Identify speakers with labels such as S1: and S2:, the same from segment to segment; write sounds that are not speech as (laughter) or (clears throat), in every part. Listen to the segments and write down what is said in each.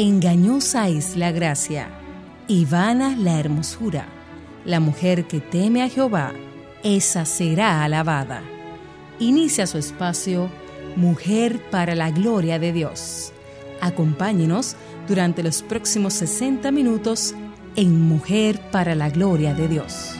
S1: Engañosa es la gracia y vana la hermosura. La mujer que teme a Jehová, esa será alabada. Inicia su espacio Mujer para la Gloria de Dios. Acompáñenos durante los próximos 60 minutos en Mujer para la Gloria de Dios.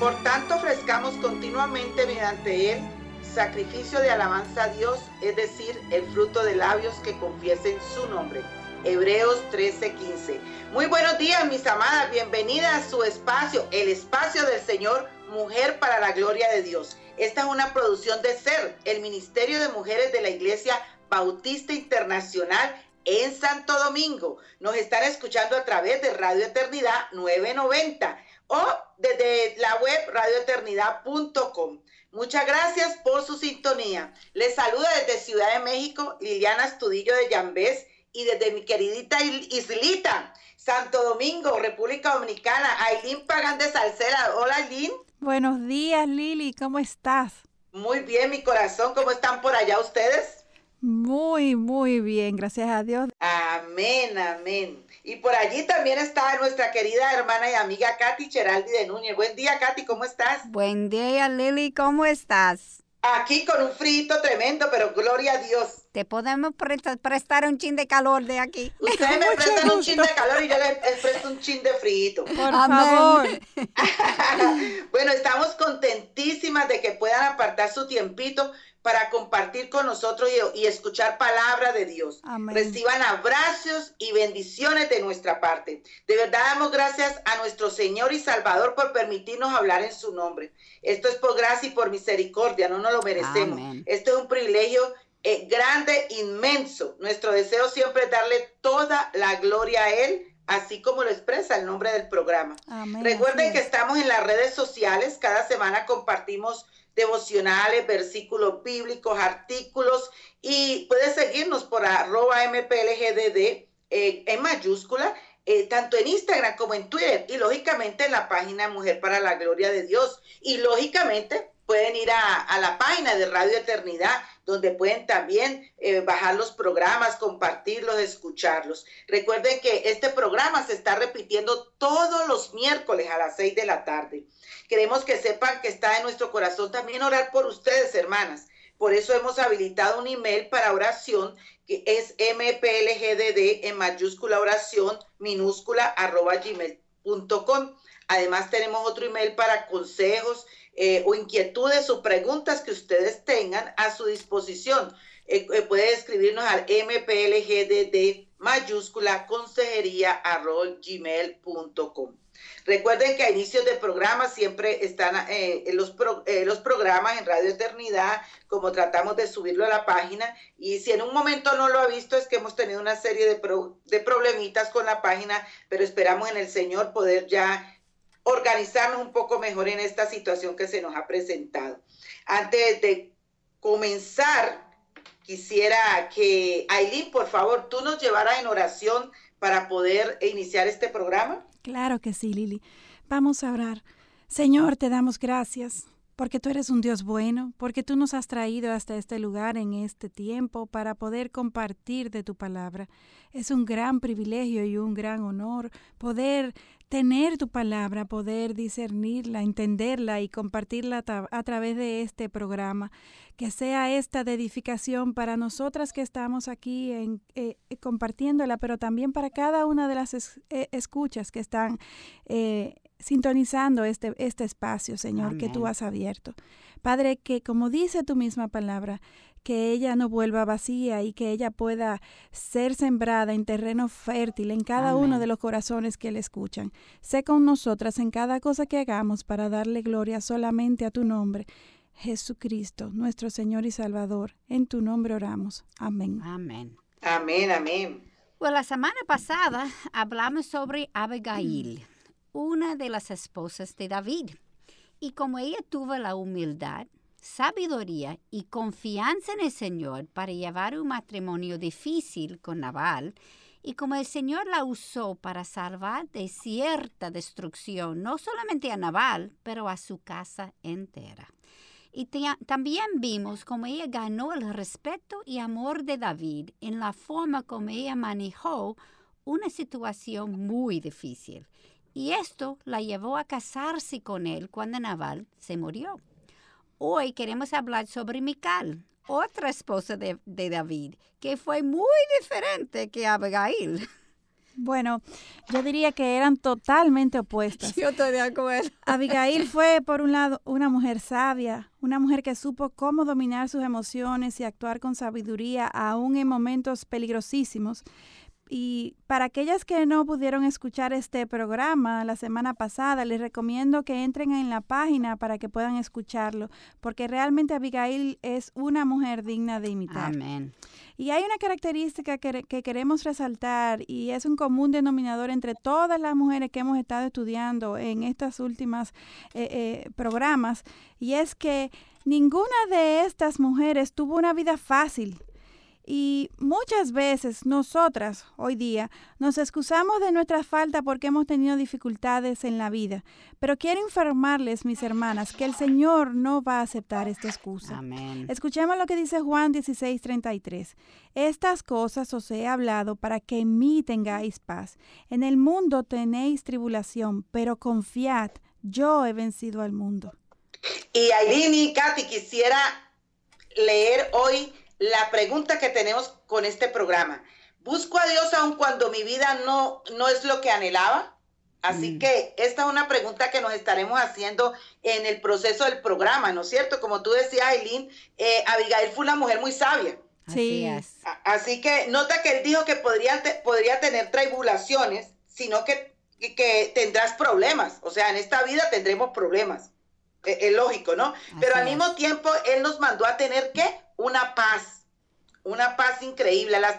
S2: Por tanto, ofrezcamos continuamente mediante Él sacrificio de alabanza a Dios, es decir, el fruto de labios que confiesen su nombre. Hebreos 13:15. Muy buenos días, mis amadas. Bienvenida a su espacio, el espacio del Señor, Mujer para la Gloria de Dios. Esta es una producción de SER, el Ministerio de Mujeres de la Iglesia Bautista Internacional en Santo Domingo. Nos están escuchando a través de Radio Eternidad 990 o desde la web radioeternidad.com. Muchas gracias por su sintonía. Les saluda desde Ciudad de México Liliana Estudillo de Yambés y desde mi queridita islita, Santo Domingo, República Dominicana, Ailín Pagán de Salcera. Hola, Ailín.
S3: Buenos días, Lili, ¿cómo estás?
S2: Muy bien, mi corazón, ¿cómo están por allá ustedes?
S3: Muy, muy bien, gracias a Dios.
S2: Amén, amén. Y por allí también está nuestra querida hermana y amiga Katy Cheraldi de Núñez. Buen día, Katy, ¿cómo estás?
S4: Buen día, Lili, ¿cómo estás?
S2: Aquí con un frito tremendo, pero gloria a Dios.
S4: Te podemos prestar un chin de calor de aquí.
S2: Ustedes (laughs) me prestan un chin de calor y yo les, presto un chin de frito.
S3: Por favor. (laughs)
S2: bueno, estamos contentísimas de que puedan apartar su tiempito para compartir con nosotros y, escuchar palabra de Dios. Reciban abrazos y bendiciones de nuestra parte. De verdad damos gracias a nuestro Señor y Salvador por permitirnos hablar en su nombre. Esto es por gracia y por misericordia, no nos lo merecemos. Esto es un privilegio eh, grande, inmenso. Nuestro deseo siempre es darle toda la gloria a Él así como lo expresa el nombre del programa. Recuerden que estamos en las redes sociales, cada semana compartimos devocionales, versículos bíblicos, artículos y puedes seguirnos por arroba mplgdd eh, en mayúscula, eh, tanto en Instagram como en Twitter y lógicamente en la página Mujer para la Gloria de Dios y lógicamente pueden ir a, la página de Radio Eternidad, donde pueden también eh, bajar los programas, compartirlos, escucharlos. Recuerden que este programa se está repitiendo todos los miércoles a las seis de la tarde. Queremos que sepan que está en nuestro corazón también orar por ustedes, hermanas. Por eso hemos habilitado un email para oración que es mplgdd en mayúscula oración minúscula arroba gmail.com. Además tenemos otro email para consejos eh, o inquietudes o preguntas que ustedes tengan a su disposición. Eh, eh, puede escribirnos al mplgdd mayúscula consejería arroba gmail.com. Recuerden que a inicios de programa siempre están eh, los, los programas en Radio Eternidad, como tratamos de subirlo a la página. Y si en un momento no lo ha visto, es que hemos tenido una serie de, de problemitas con la página, pero esperamos en el Señor poder ya organizarnos un poco mejor en esta situación que se nos ha presentado. Antes de comenzar, quisiera que Aileen, por favor, tú nos llevaras en oración para poder iniciar este programa.
S3: Claro que sí, Lili. Vamos a orar. Señor, te damos gracias porque tú eres un Dios bueno, porque tú nos has traído hasta este lugar en este tiempo para poder compartir de tu palabra. Es un gran privilegio y un gran honor poder tener tu palabra, poder discernirla, entenderla y compartirla a través de este programa. Que sea esta de edificación para nosotras que estamos aquí en, eh, eh, compartiéndola, pero también para cada una de las eh, escuchas que están sintonizando este, este espacio, Señor, que tú has abierto. Padre, que como dice tu misma palabra, que ella no vuelva vacía y que ella pueda ser sembrada en terreno fértil en cada uno de los corazones que le escuchan. Sé con nosotras en cada cosa que hagamos para darle gloria solamente a tu nombre. Jesucristo, nuestro Señor y Salvador, en tu nombre oramos. Amén.
S4: Amén.
S2: Amén, amén.
S4: Bueno, la semana pasada hablamos sobre Abigail, una de las esposas de David. Y como ella tuvo la humildad sabiduría y confianza en el Señor para llevar un matrimonio difícil con Nabal, y como el Señor la usó para salvar de cierta destrucción, no solamente a Nabal, pero a su casa entera. Y también vimos cómo ella ganó el respeto y amor de David en la forma como ella manejó una situación muy difícil. Y esto la llevó a casarse con él cuando Naval se murió. Hoy queremos hablar sobre Mical, otra esposa de, de David, que fue muy diferente que Abigail.
S3: Bueno, yo diría que eran totalmente opuestas. (laughs)
S4: Yo estoy de acuerdo.
S3: Abigail (laughs) fue, por un lado, una mujer sabia, una mujer que supo cómo dominar sus emociones y actuar con sabiduría, aún en momentos peligrosísimos. Y para aquellas que no pudieron escuchar este programa la semana pasada, les recomiendo que entren en la página para que puedan escucharlo, porque realmente Abigail es una mujer digna de imitar.
S4: Amén.
S3: Y hay una característica que, queremos resaltar y es un común denominador entre todas las mujeres que hemos estado estudiando en estas últimas eh, eh, programas, y es que ninguna de estas mujeres tuvo una vida fácil. Y muchas veces nosotras hoy día nos excusamos de nuestra falta porque hemos tenido dificultades en la vida. Pero quiero informarles, mis hermanas, que el Señor no va a aceptar esta excusa.
S4: Amén.
S3: Escuchemos lo que dice Juan 16:33. Estas cosas os he hablado para que en mí tengáis paz. En el mundo tenéis tribulación, pero confiad, yo he vencido al mundo.
S2: Y y Katy quisiera leer hoy la pregunta que tenemos con este programa. ¿Busco a Dios aun cuando mi vida no, no es lo que anhelaba? Así mm. que esta es una pregunta que nos estaremos haciendo en el proceso del programa, ¿no es cierto? Como tú decías, Aileen, eh, Abigail fue una mujer muy sabia.
S3: Sí.
S2: Así que nota que él dijo que podría, podría tener tribulaciones, sino que, que tendrás problemas. O sea, en esta vida tendremos problemas. Es, es lógico, ¿no? Pero al mismo tiempo, él nos mandó a tener que una paz, una paz increíble. Las,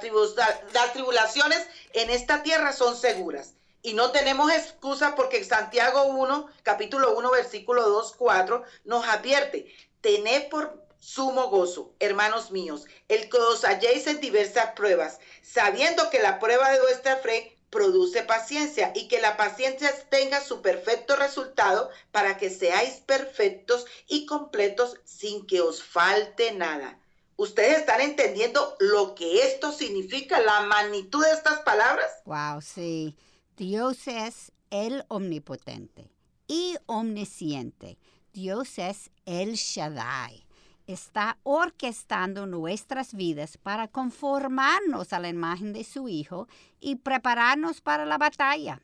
S2: las tribulaciones en esta tierra son seguras. Y no tenemos excusa porque Santiago 1, capítulo 1, versículo 2, 4, nos advierte, tened por sumo gozo, hermanos míos, el que os halléis en diversas pruebas, sabiendo que la prueba de vuestra fe produce paciencia y que la paciencia tenga su perfecto resultado para que seáis perfectos y completos sin que os falte nada. ¿Ustedes están entendiendo lo que esto significa, la magnitud de estas palabras?
S4: Wow, sí. Dios es el omnipotente y omnisciente. Dios es el Shaddai. Está orquestando nuestras vidas para conformarnos a la imagen de su Hijo y prepararnos para la batalla.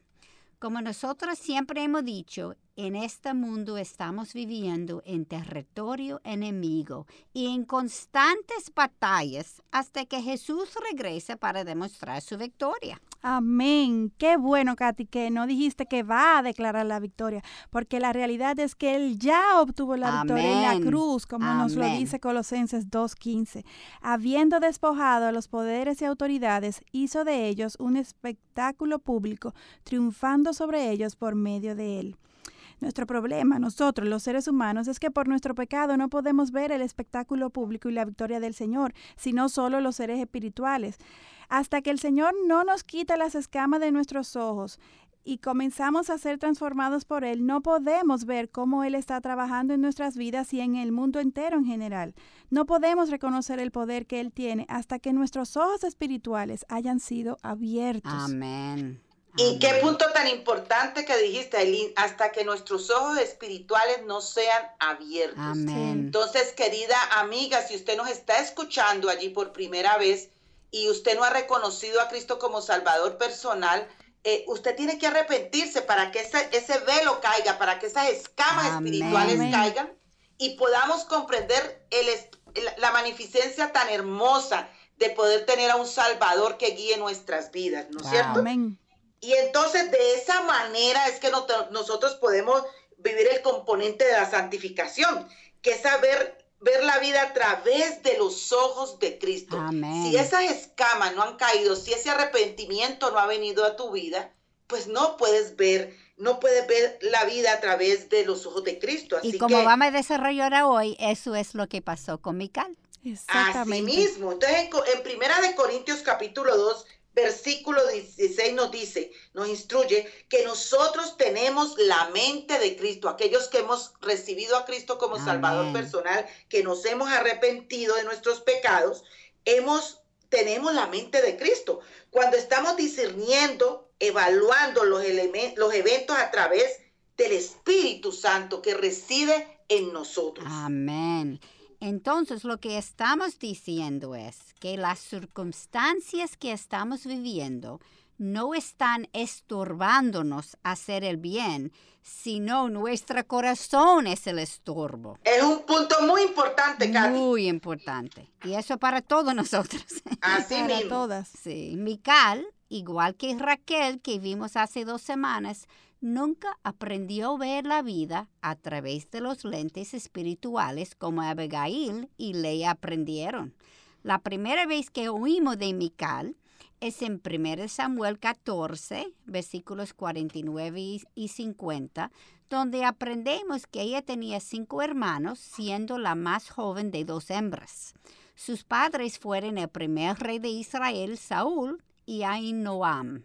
S4: Como nosotros siempre hemos dicho, en este mundo estamos viviendo en territorio enemigo y en constantes batallas hasta que Jesús regrese para demostrar su victoria.
S3: Amén. Qué bueno, Katy, que no dijiste que va a declarar la victoria, porque la realidad es que Él ya obtuvo la victoria en la cruz, como nos lo dice Colosenses 2.15. Habiendo despojado a los poderes y autoridades, hizo de ellos un espectáculo público, triunfando sobre ellos por medio de Él. Nuestro problema, nosotros los seres humanos, es que por nuestro pecado no podemos ver el espectáculo público y la victoria del Señor, sino solo los seres espirituales. Hasta que el Señor no nos quita las escamas de nuestros ojos y comenzamos a ser transformados por Él, no podemos ver cómo Él está trabajando en nuestras vidas y en el mundo entero en general. No podemos reconocer el poder que Él tiene hasta que nuestros ojos espirituales hayan sido abiertos.
S4: Amén.
S2: Y qué punto tan importante que dijiste, Aileen, hasta que nuestros ojos espirituales no sean abiertos. Entonces, querida amiga, si usted nos está escuchando allí por primera vez y usted no ha reconocido a Cristo como Salvador personal, eh, usted tiene que arrepentirse para que ese, ese velo caiga, para que esas escamas espirituales caigan y podamos comprender el, la magnificencia tan hermosa de poder tener a un Salvador que guíe nuestras vidas, ¿no es cierto?
S3: Amén.
S2: Y entonces de esa manera es que nosotros podemos vivir el componente de la santificación, que es saber ver la vida a través de los ojos de Cristo. Si esas escamas no han caído, si ese arrepentimiento no ha venido a tu vida, pues no puedes ver, no puedes ver la vida a través de los ojos de Cristo.
S4: y como vamos a desarrollar hoy, eso es lo que pasó con Mical.
S2: Exactamente. Así mismo. Entonces, en, en Primera de Corintios capítulo 2, versículo 16 nos dice, nos instruye que nosotros tenemos la mente de Cristo, aquellos que hemos recibido a Cristo como Salvador personal, que nos hemos arrepentido de nuestros pecados, hemos tenemos la mente de Cristo. Cuando estamos discerniendo, evaluando los, los eventos a través del Espíritu Santo que reside en nosotros.
S4: Amén. Entonces lo que estamos diciendo es que las circunstancias que estamos viviendo no están estorbándonos a hacer el bien, sino nuestro corazón es el estorbo.
S2: Es un punto muy importante, Katy.
S4: Muy importante. Y eso para todos nosotros. (laughs)
S2: Así
S3: para
S2: mismo.
S3: todas.
S4: Sí, Mical, igual que Raquel que vimos hace dos semanas, nunca aprendió a ver la vida a través de los lentes espirituales como Abigail y Leia aprendieron. La primera vez que oímos de Mical es en 1 Samuel 14, versículos 49 y 50, donde aprendemos que ella tenía cinco hermanos, siendo la más joven de dos hembras. Sus padres fueron el primer rey de Israel, Saúl, y Ainoam.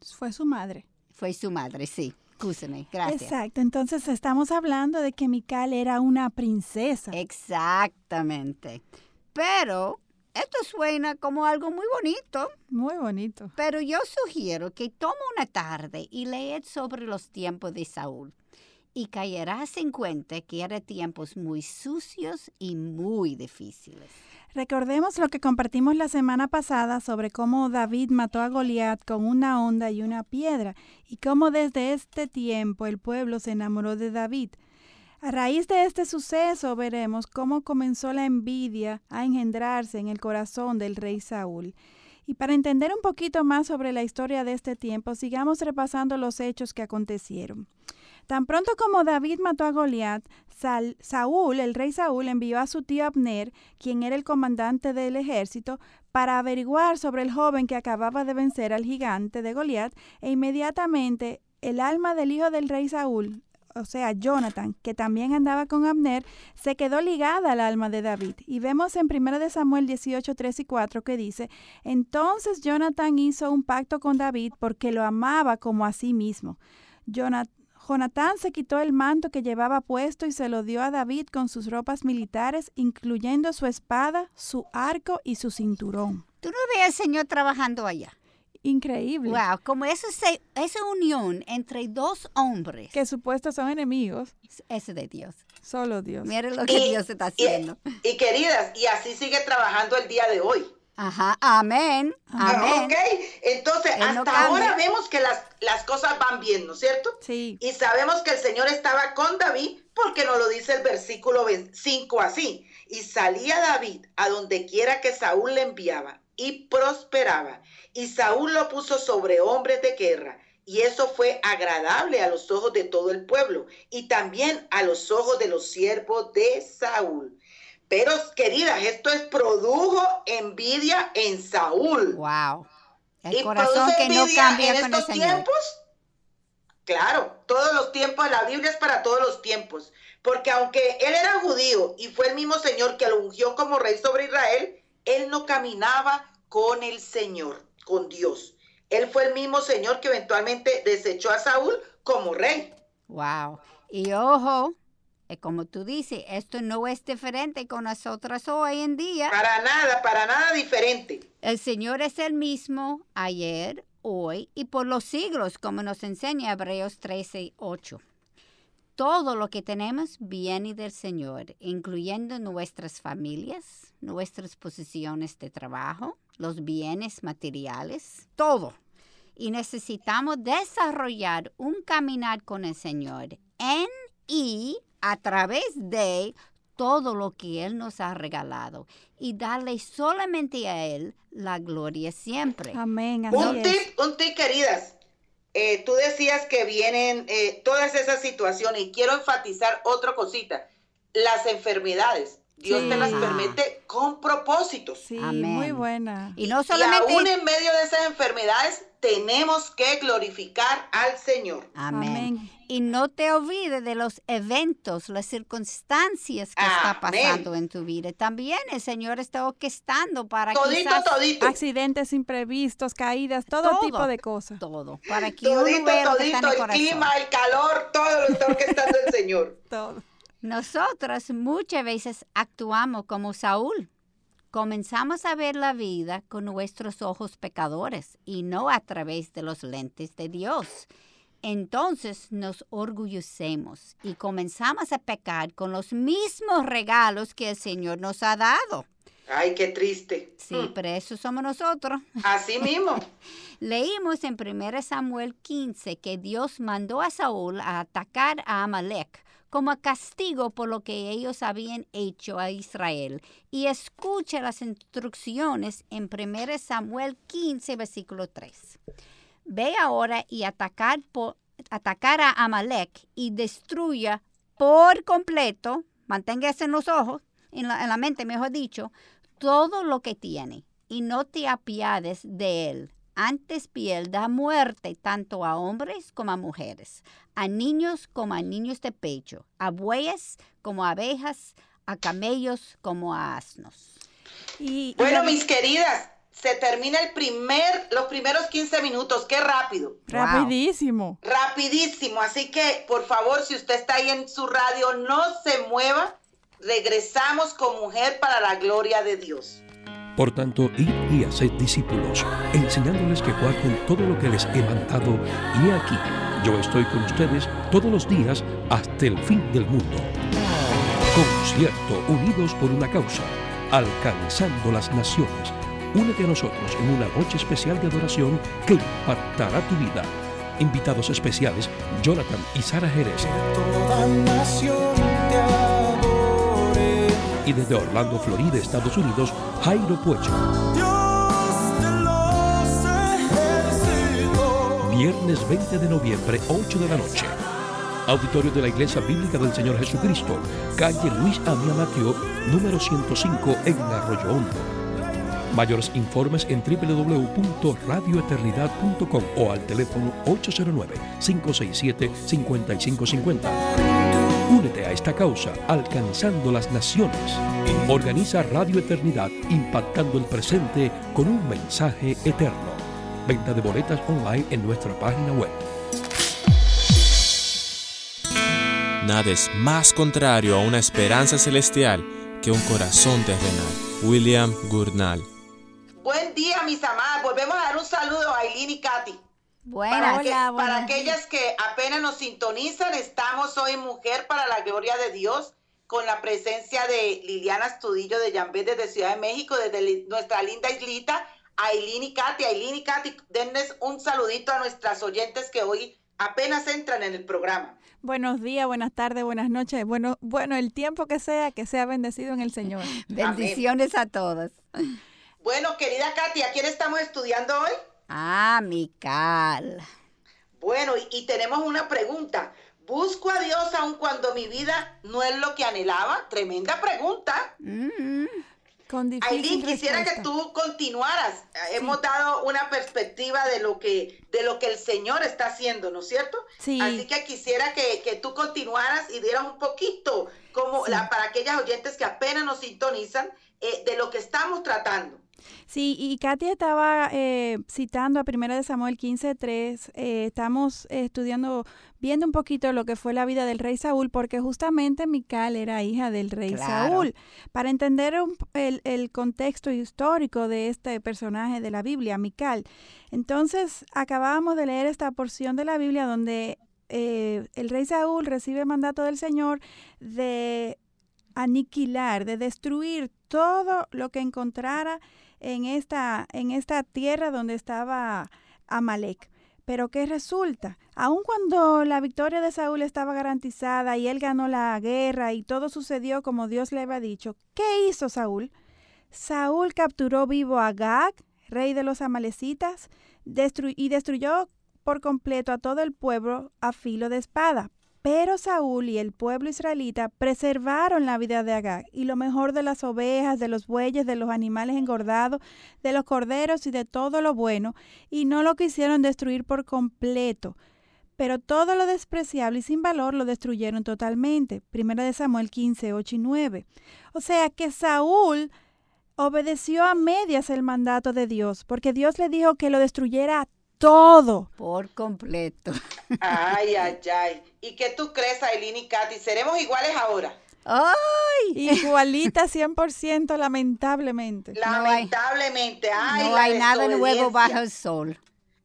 S3: Fue su madre.
S4: Fue su madre, sí. Escúchame, gracias.
S3: Exacto, entonces estamos hablando de que Mical era una princesa.
S4: Exactamente. Pero esto suena como algo muy bonito.
S3: Muy bonito.
S4: Pero yo sugiero que tome una tarde y leed sobre los tiempos de Saúl. Y caerás en cuenta que eran tiempos muy sucios y muy difíciles.
S3: Recordemos lo que compartimos la semana pasada sobre cómo David mató a Goliat con una onda y una piedra y cómo desde este tiempo el pueblo se enamoró de David. A raíz de este suceso veremos cómo comenzó la envidia a engendrarse en el corazón del rey Saúl. Y para entender un poquito más sobre la historia de este tiempo, sigamos repasando los hechos que acontecieron. Tan pronto como David mató a Goliat, Saúl, el rey Saúl, envió a su tío Abner, quien era el comandante del ejército, para averiguar sobre el joven que acababa de vencer al gigante de Goliat, e inmediatamente el alma del hijo del rey Saúl, o sea, Jonathan, que también andaba con Abner, se quedó ligada al alma de David. Y vemos en 1 Samuel 18, 3 y 4 que dice, entonces Jonathan hizo un pacto con David porque lo amaba como a sí mismo. Jonathan se quitó el manto que llevaba puesto y se lo dio a David con sus ropas militares, incluyendo su espada, su arco y su cinturón.
S4: ¿Tú no ves al Señor trabajando allá?
S3: Increíble.
S4: Wow, como esa, esa unión entre dos hombres.
S3: Que supuestos son enemigos.
S4: Es de Dios.
S3: Solo Dios.
S4: Mire lo que Dios está haciendo.
S2: Y, queridas, y así sigue trabajando el día de hoy.
S4: Ajá, amén. Amén.
S2: Ok, entonces hasta ahora vemos que las, las cosas van bien, ¿no es cierto?
S3: Sí.
S2: Y sabemos que el Señor estaba con David porque nos lo dice el versículo 5 así. Y salía David a donde quiera que Saúl le enviaba y prosperaba. Y Saúl lo puso sobre hombres de guerra. Y eso fue agradable a los ojos de todo el pueblo y también a los ojos de los siervos de Saúl. Pero, queridas, esto es produjo envidia en Saúl.
S4: Wow. El corazón que no cambia
S2: en estos tiempos. Claro, todos los tiempos, la Biblia es para todos los tiempos. Porque aunque él era judío y fue el mismo Señor que lo ungió como rey sobre Israel, él no caminaba con el Señor, con Dios. Él fue el mismo Señor que eventualmente desechó a Saúl como rey.
S4: Wow. Y ojo, como tú dices, esto no es diferente con nosotras hoy en día.
S2: Para nada, para nada diferente.
S4: El Señor es el mismo ayer, hoy y por los siglos, como nos enseña Hebreos 13, 8. Todo lo que tenemos viene del Señor, incluyendo nuestras familias, nuestras posiciones de trabajo, los bienes materiales, todo. Y necesitamos desarrollar un caminar con el Señor en y a través de todo lo que Él nos ha regalado y darle solamente a Él la gloria siempre.
S3: Amén.
S2: un tip, un tip, queridas. Eh, tú decías que vienen eh, todas esas situaciones y quiero enfatizar otra cosita. Las enfermedades. Dios te las permite con propósitos.
S3: Sí, muy buena.
S4: Y no solamente...
S2: Y aún en medio de esas enfermedades, tenemos que glorificar al Señor.
S4: Amén. Y no te olvides de los eventos, las circunstancias que está pasando en tu vida. También el Señor está orquestando para
S2: todito, todito.
S3: accidentes imprevistos, caídas, todo, tipo de cosas.
S4: Todo. Para que
S2: todito, todito, el, clima, el calor, todo lo está orquestando el Señor. (laughs)
S3: Todo.
S4: Nosotras muchas veces actuamos como Saúl. Comenzamos a ver la vida con nuestros ojos pecadores y no a través de los lentes de Dios. Entonces nos orgullecemos y comenzamos a pecar con los mismos regalos que el Señor nos ha dado.
S2: Ay, qué triste.
S4: Sí, mm. pero eso somos nosotros.
S2: Así mismo. (laughs)
S4: Leímos en 1 Samuel 15 que Dios mandó a Saúl a atacar a Amalek como castigo por lo que ellos habían hecho a Israel. Y escucha las instrucciones en 1 Samuel 15, versículo 3. Ve ahora y atacar, por, atacar a Amalek y destruya por completo, manténgase en los ojos, en la, en la mente, mejor dicho, todo lo que tiene y no te apiades de él antes piel da muerte tanto a hombres como a mujeres, a niños como a niños de pecho, a bueyes como a abejas, a camellos como a asnos.
S2: Y, bueno, mis queridas, se termina el primer, los primeros 15 minutos. Qué rápido.
S3: Rapidísimo.
S2: Rapidísimo. Así que, por favor, si usted está ahí en su radio, no se mueva. Regresamos con Mujer para la Gloria de Dios.
S5: Por tanto, id y haced discípulos, enseñándoles que guarden todo lo que les he mandado, y aquí, yo estoy con ustedes todos los días hasta el fin del mundo. Concierto unidos por una causa, alcanzando las naciones. Únete a nosotros en una noche especial de adoración que impactará tu vida. Invitados especiales, Jonathan y Sara Jerez y desde Orlando, Florida, Estados Unidos, Jairo Puecho. Viernes 20 de noviembre, 8 de la noche. Auditorio de la Iglesia Bíblica del Señor Jesucristo, calle Luis Amia Mateo, número 105 en Arroyo Hondo. Mayores informes en www.radioeternidad.com o al teléfono 809-567-5550. Únete a esta causa, alcanzando las naciones. Organiza Radio Eternidad, impactando el presente con un mensaje eterno. Venta de boletas online en nuestra página web.
S6: Nada es más contrario a una esperanza celestial que un corazón terrenal. William Gurnall.
S2: Buen día, mis amadas. Volvemos a dar un saludo a Aileen y Katy.
S4: Buenas,
S2: para, para aquellas que apenas nos sintonizan, estamos hoy Mujer para la Gloria de Dios con la presencia de Liliana Estudillo de Yambé desde Ciudad de México, desde nuestra linda islita, Aileen y Katy. Aileen y Katy, denles un saludito a nuestras oyentes que hoy apenas entran en el programa.
S3: Buenos días, buenas tardes, buenas noches. Bueno, bueno, el tiempo que sea, que sea bendecido en el Señor. (laughs)
S4: Bendiciones a todos.
S2: Bueno, querida Katy, ¿a quién estamos estudiando hoy?
S4: Ah, Mical.
S2: Bueno, y, tenemos una pregunta. ¿Busco a Dios aun cuando mi vida no es lo que anhelaba? Tremenda pregunta. Mm. Aileen, quisiera que tú continuaras. Hemos dado una perspectiva de lo que de lo que el Señor está haciendo, ¿no es cierto?
S3: Sí.
S2: Así que quisiera que, tú continuaras y dieras un poquito, como la, para aquellas oyentes que apenas nos sintonizan, eh, de lo que estamos tratando.
S3: Sí, y Katia estaba eh, citando a 1 de Samuel 15.3, eh, estamos estudiando, viendo un poquito lo que fue la vida del rey Saúl, porque justamente Mical era hija del rey Saúl. Para entender el, contexto histórico de este personaje de la Biblia, Mical. Entonces, acabábamos de leer esta porción de la Biblia donde eh, el rey Saúl recibe mandato del Señor de aniquilar, de destruir todo lo que encontrara en esta, en esta tierra donde estaba Amalek. Pero ¿qué resulta? Aun cuando la victoria de Saúl estaba garantizada y él ganó la guerra y todo sucedió como Dios le había dicho, ¿qué hizo Saúl? Saúl capturó vivo a Gag, rey de los amalecitas, y destruyó por completo a todo el pueblo a filo de espada. Pero Saúl y el pueblo israelita preservaron la vida de Agag y lo mejor de las ovejas, de los bueyes, de los animales engordados, de los corderos y de todo lo bueno, y no lo quisieron destruir por completo. Pero todo lo despreciable y sin valor lo destruyeron totalmente. Primera de Samuel 15, 8 y 9. O sea que Saúl obedeció a medias el mandato de Dios, porque Dios le dijo que lo destruyera todo.
S4: Por completo. (laughs)
S2: Ay, ay, ay. ¿Y qué tú crees, Aileen y Katy? ¿Seremos iguales ahora?
S3: ¡Ay! Igualita 100%, (laughs) lamentablemente.
S2: Lamentablemente. Ay,
S4: no hay nada nuevo bajo el sol.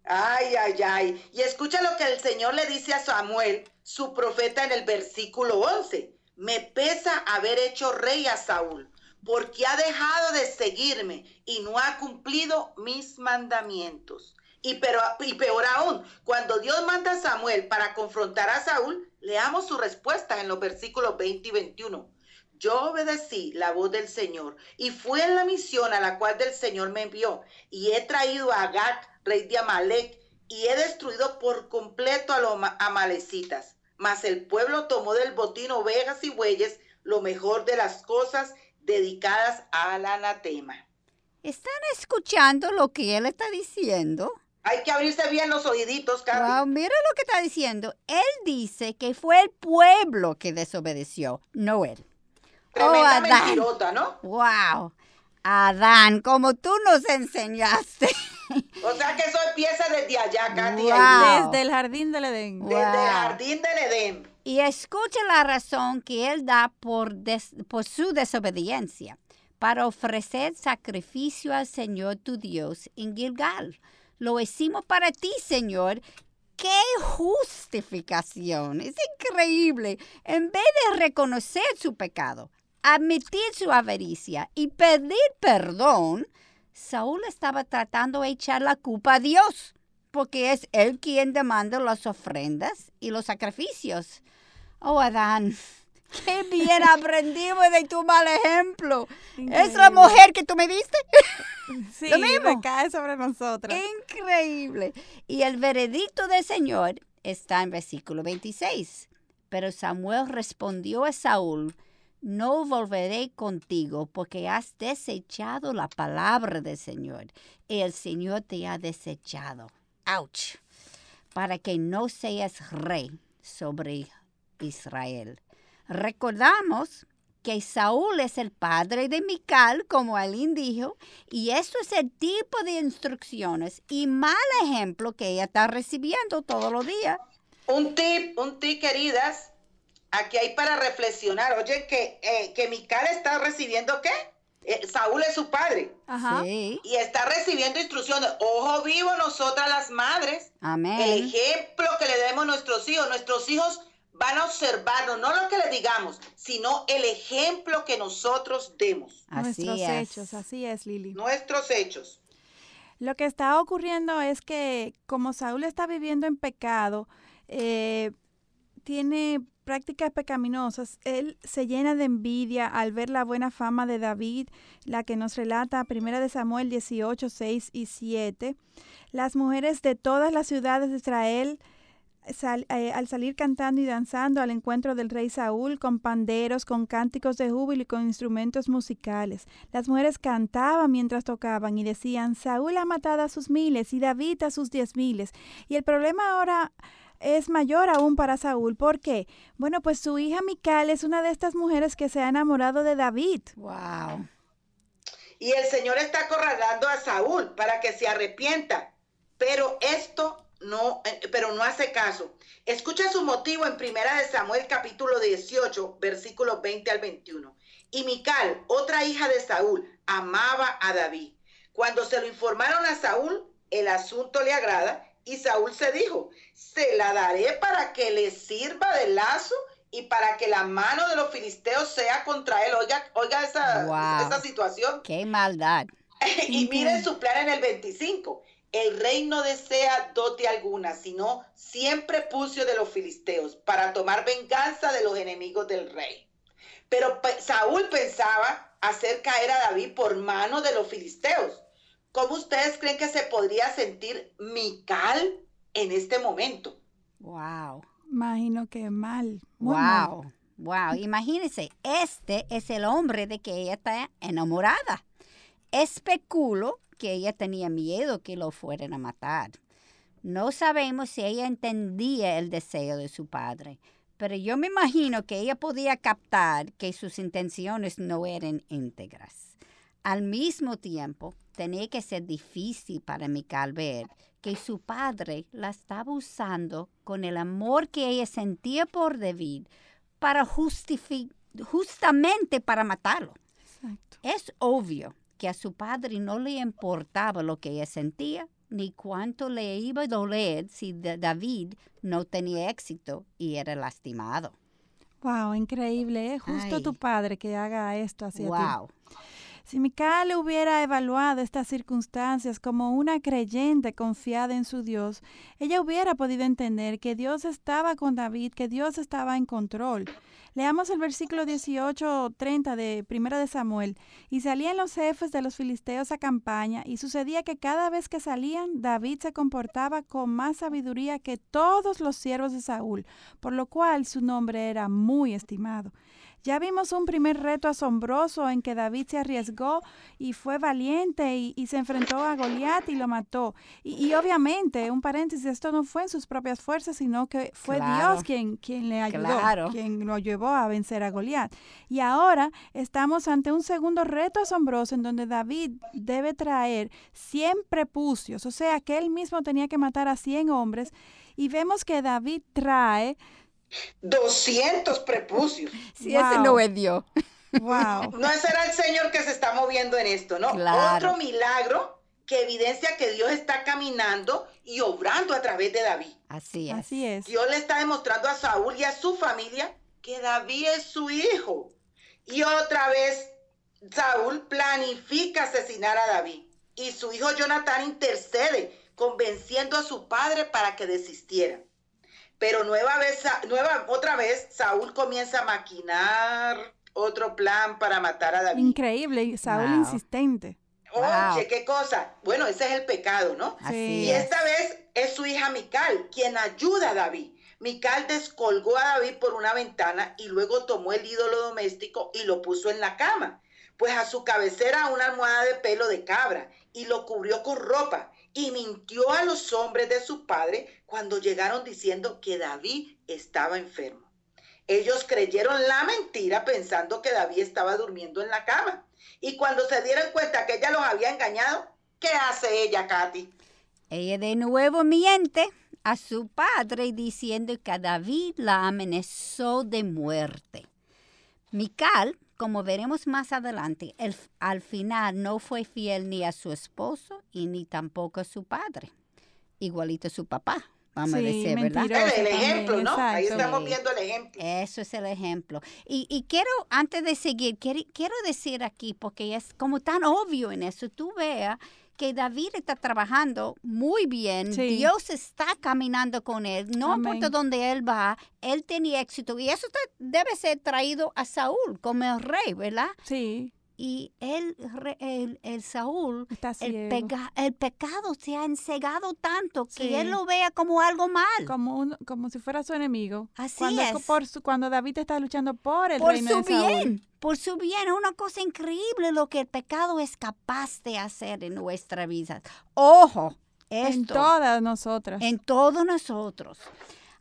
S2: Ay, ay, ay. Y escucha lo que el Señor le dice a Samuel, su profeta, en el versículo 11. Me pesa haber hecho rey a Saúl, porque ha dejado de seguirme y no ha cumplido mis mandamientos. Y, pero, y peor aún, cuando Dios manda a Samuel para confrontar a Saúl, leamos su respuesta en los versículos 20 y 21. Yo obedecí la voz del Señor y fui en la misión a la cual del Señor me envió y he traído a Agag, rey de Amalek, y he destruido por completo a los amalecitas. Mas el pueblo tomó del botín ovejas y bueyes, lo mejor de las cosas dedicadas al anatema.
S4: ¿Están escuchando lo que él está diciendo?
S2: Hay que abrirse bien los oíditos, Carlos.
S4: mira lo que está diciendo. Él dice que fue el pueblo que desobedeció, no él.
S2: Tremenda oh, mentirota, ¿no?
S4: Wow. Adán, como tú nos enseñaste.
S2: O sea que soy pieza desde allá, Katy.
S3: Desde el jardín del Edén.
S2: Desde el jardín del Edén.
S4: Y escucha la razón que él da por, por su desobediencia, para ofrecer sacrificio al Señor tu Dios en Gilgal. Lo hicimos para ti, Señor. ¡Qué justificación! Es increíble. En vez de reconocer su pecado, admitir su avaricia y pedir perdón, Saúl estaba tratando de echar la culpa a Dios, porque es él quien demanda las ofrendas y los sacrificios. Oh, Adán, qué bien aprendimos de tu mal ejemplo. ¿Es la mujer que tú me diste? (laughs)
S3: Sí, Lo mismo. cae sobre nosotros.
S4: Increíble. Y el veredicto del Señor está en versículo 26. Pero Samuel respondió a Saúl, no volveré contigo porque has desechado la palabra del Señor y el Señor te ha desechado. ¡Auch! Para que no seas rey sobre Israel. Recordamos que Saúl es el padre de Mical, como Alín dijo, y eso es el tipo de instrucciones y mal ejemplo que ella está recibiendo todos los días.
S2: Un tip, un tip, queridas, aquí hay para reflexionar. Oye, que, eh, que Mical está recibiendo qué? Eh, Saúl es su padre.
S4: Ajá.
S2: Y está recibiendo instrucciones. Ojo vivo nosotras las madres.
S4: Amén.
S2: El ejemplo que le demos a nuestros hijos. Nuestros hijos van a observarnos, no lo que le digamos, sino el ejemplo que nosotros demos.
S3: Nuestros hechos, así es, Lili.
S2: Nuestros hechos.
S3: Lo que está ocurriendo es que como Saúl está viviendo en pecado, eh, tiene prácticas pecaminosas, él se llena de envidia al ver la buena fama de David, la que nos relata Primera de Samuel 18, 6 y 7. Las mujeres de todas las ciudades de Israel eh, al salir cantando y danzando al encuentro del rey Saúl con panderos, con cánticos de júbilo y con instrumentos musicales. Las mujeres cantaban mientras tocaban y decían, Saúl ha matado a sus miles y David a sus diez miles. Y el problema ahora es mayor aún para Saúl. ¿Por qué? Bueno, pues su hija Mical es una de estas mujeres que se ha enamorado de David.
S4: Wow.
S2: Y el Señor está acorralando a Saúl para que se arrepienta. Pero esto no, eh, pero no hace caso. Escucha su motivo en Primera de Samuel capítulo 18, versículos 20 al 21. Y Mical, otra hija de Saúl, amaba a David. Cuando se lo informaron a Saúl, el asunto le agrada y Saúl se dijo, se la daré para que le sirva de lazo y para que la mano de los filisteos sea contra él. Oiga, oiga esa, esa situación.
S4: Qué maldad. (laughs)
S2: y miren su plan en el 25. El rey no desea dote alguna, sino siempre pucio de los filisteos para tomar venganza de los enemigos del rey. Pero Saúl pensaba hacer caer a David por mano de los filisteos. ¿Cómo ustedes creen que se podría sentir Mical en este momento?
S4: Wow.
S3: Imagino que mal.
S4: wow, wow. Imagínense, este es el hombre de que ella está enamorada. Especulo que ella tenía miedo que lo fueran a matar. No sabemos si ella entendía el deseo de su padre, pero yo me imagino que ella podía captar que sus intenciones no eran íntegras. Al mismo tiempo, tenía que ser difícil para Mical ver que su padre la estaba usando con el amor que ella sentía por David para justamente para matarlo. Es obvio que a su padre no le importaba lo que ella sentía ni cuánto le iba a doler si David no tenía éxito y era lastimado.
S3: Wow, increíble, ¿eh? Justo tu padre que haga esto hacia
S4: wow.
S3: Si Micael hubiera evaluado estas circunstancias como una creyente confiada en su Dios, ella hubiera podido entender que Dios estaba con David, que Dios estaba en control. Leamos el versículo 18-30 de Primera de Samuel. Y salían los jefes de los filisteos a campaña, y sucedía que cada vez que salían, David se comportaba con más sabiduría que todos los siervos de Saúl, por lo cual su nombre era muy estimado. Ya vimos un primer reto asombroso en que David se arriesgó y fue valiente y, se enfrentó a Goliat y lo mató. Y, obviamente, un paréntesis, esto no fue en sus propias fuerzas, sino que fue Dios quien, quien le ayudó, quien lo llevó a vencer a Goliat. Y ahora estamos ante un segundo reto asombroso en donde David debe traer 100 prepucios, o sea que él mismo tenía que matar a 100 hombres. Y vemos que David trae
S2: 200 prepucios.
S4: Si ese no es Dios.
S3: Wow. (laughs)
S2: No será el Señor que se está moviendo en esto, ¿no? Otro milagro que evidencia que Dios está caminando y obrando a través de David.
S4: Así es.
S3: Así es.
S2: Dios le está demostrando a Saúl y a su familia que David es su hijo. Y otra vez Saúl planifica asesinar a David y su hijo Jonathan intercede convenciendo a su padre para que desistiera. Pero nueva vez, nueva, otra vez, Saúl comienza a maquinar otro plan para matar a David.
S3: Increíble, Saúl insistente.
S2: Oye, qué cosa. Bueno, ese es el pecado, ¿no?
S4: y
S2: esta vez es su hija Mical quien ayuda a David. Mical descolgó a David por una ventana y luego tomó el ídolo doméstico y lo puso en la cama. Pues a su cabecera una almohada de pelo de cabra y lo cubrió con ropa y mintió a los hombres de su padre cuando llegaron diciendo que David estaba enfermo. Ellos creyeron la mentira pensando que David estaba durmiendo en la cama. Y cuando se dieron cuenta que ella los había engañado, ¿qué hace ella, Katy?
S4: Ella de nuevo miente a su padre diciendo que David la amenazó de muerte. Mical como veremos más adelante, al final no fue fiel ni a su esposo y ni tampoco a su padre. Igualito a su papá, vamos a decir, ¿verdad?
S2: El, ejemplo, ¿no? Ahí estamos viendo el ejemplo.
S4: Eso es el ejemplo. Y, quiero, antes de seguir, quiero, quiero decir aquí, porque es como tan obvio en eso, tú veas que David está trabajando muy bien, Dios está caminando con él, no importa dónde él va, él tenía éxito y eso debe ser traído a Saúl como el rey, ¿verdad?
S3: Sí.
S4: Y él, el, el Saúl, el, el, pecado se ha ensegado tanto que él lo vea como algo mal.
S3: Como, como si fuera su enemigo.
S4: Así
S3: cuando,
S4: es.
S3: Por cuando David está luchando por el
S4: por
S3: reino
S4: su bien, Por su bien. Es una cosa increíble lo que el pecado es capaz de hacer en nuestra vida. Ojo, esto.
S3: En todas nosotras.
S4: En todos nosotros.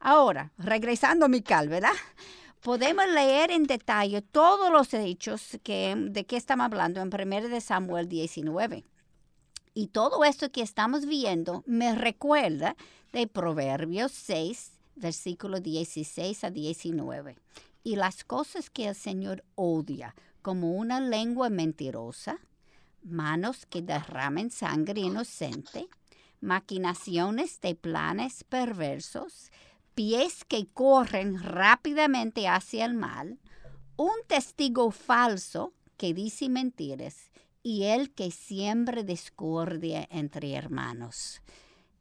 S4: Ahora, regresando a Mical, ¿verdad? Podemos leer en detalle todos los hechos que, de que estamos hablando en 1 de Samuel 19. Y todo esto que estamos viendo me recuerda de Proverbios 6, versículo 16 a 19. Y las cosas que el Señor odia, como una lengua mentirosa, manos que derramen sangre inocente, maquinaciones de planes perversos, pies que corren rápidamente hacia el mal, un testigo falso que dice mentiras y el que siembra discordia entre hermanos.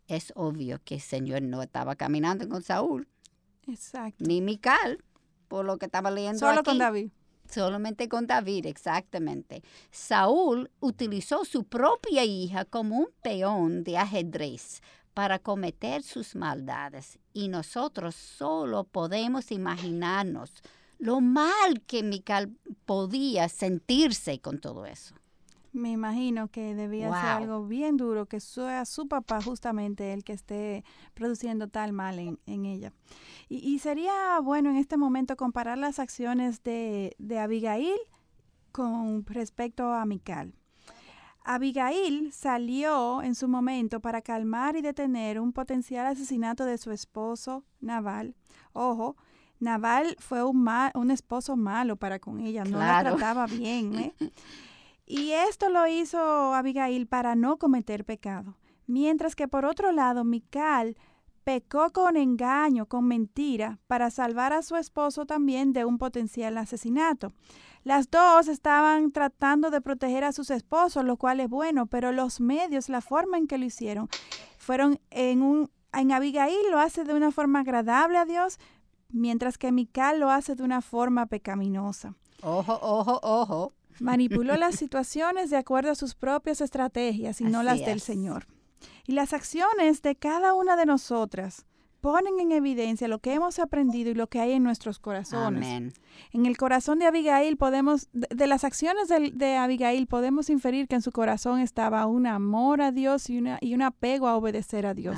S4: Es obvio que el Señor no estaba caminando con Saúl.
S3: Exacto.
S4: Ni Mical, por lo que estaba leyendo
S3: Solo con David.
S4: Solamente con David, exactamente. Saúl utilizó su propia hija como un peón de ajedrez para cometer sus maldades y nosotros solo podemos imaginarnos lo mal que Mical podía sentirse con todo eso.
S3: Me imagino que debía ser algo bien duro, que sea su papá justamente el que esté produciendo tal mal en, ella. Y, sería bueno en este momento comparar las acciones de, de Abigail con respecto a Mical. Abigail salió en su momento para calmar y detener un potencial asesinato de su esposo Naval. Ojo, Naval fue un, un esposo malo para con ella, no la trataba bien. ¿eh? (laughs) Y esto lo hizo Abigail para no cometer pecado. Mientras que por otro lado, Mical pecó con engaño, con mentira, para salvar a su esposo también de un potencial asesinato. Las dos estaban tratando de proteger a sus esposos, lo cual es bueno, pero los medios, la forma en que lo hicieron, fueron en un en Abigail lo hace de una forma agradable a Dios, mientras que Mical lo hace de una forma pecaminosa.
S4: Ojo, ojo, ojo.
S3: Manipuló las (laughs) situaciones de acuerdo a sus propias estrategias y no las del Señor. Y las acciones de cada una de nosotras ponen en evidencia lo que hemos aprendido y lo que hay en nuestros corazones. En el corazón de Abigail podemos, de, las acciones de, Abigail podemos inferir que en su corazón estaba un amor a Dios y, una, y un apego a obedecer a Dios.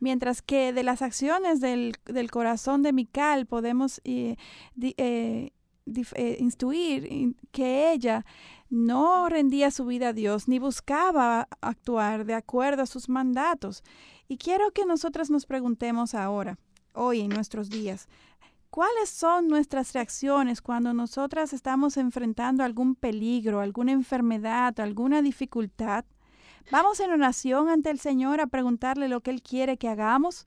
S3: Mientras que de las acciones del, corazón de Mical podemos eh, eh, eh, instruir que ella no rendía su vida a Dios ni buscaba actuar de acuerdo a sus mandatos. Y quiero que nosotras nos preguntemos ahora, hoy en nuestros días, ¿cuáles son nuestras reacciones cuando nosotras estamos enfrentando algún peligro, alguna enfermedad, alguna dificultad? ¿Vamos en oración ante el Señor a preguntarle lo que Él quiere que hagamos?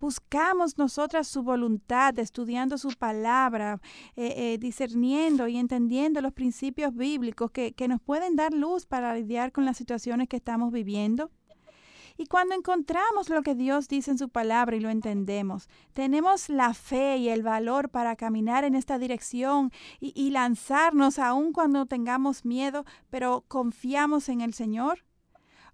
S3: buscamos nosotras su voluntad, estudiando su palabra, eh, eh, discerniendo y entendiendo los principios bíblicos que, que nos pueden dar luz para lidiar con las situaciones que estamos viviendo. Y cuando encontramos lo que Dios dice en su palabra y lo entendemos, tenemos la fe y el valor para caminar en esta dirección y, lanzarnos aun cuando tengamos miedo, pero confiamos en el Señor.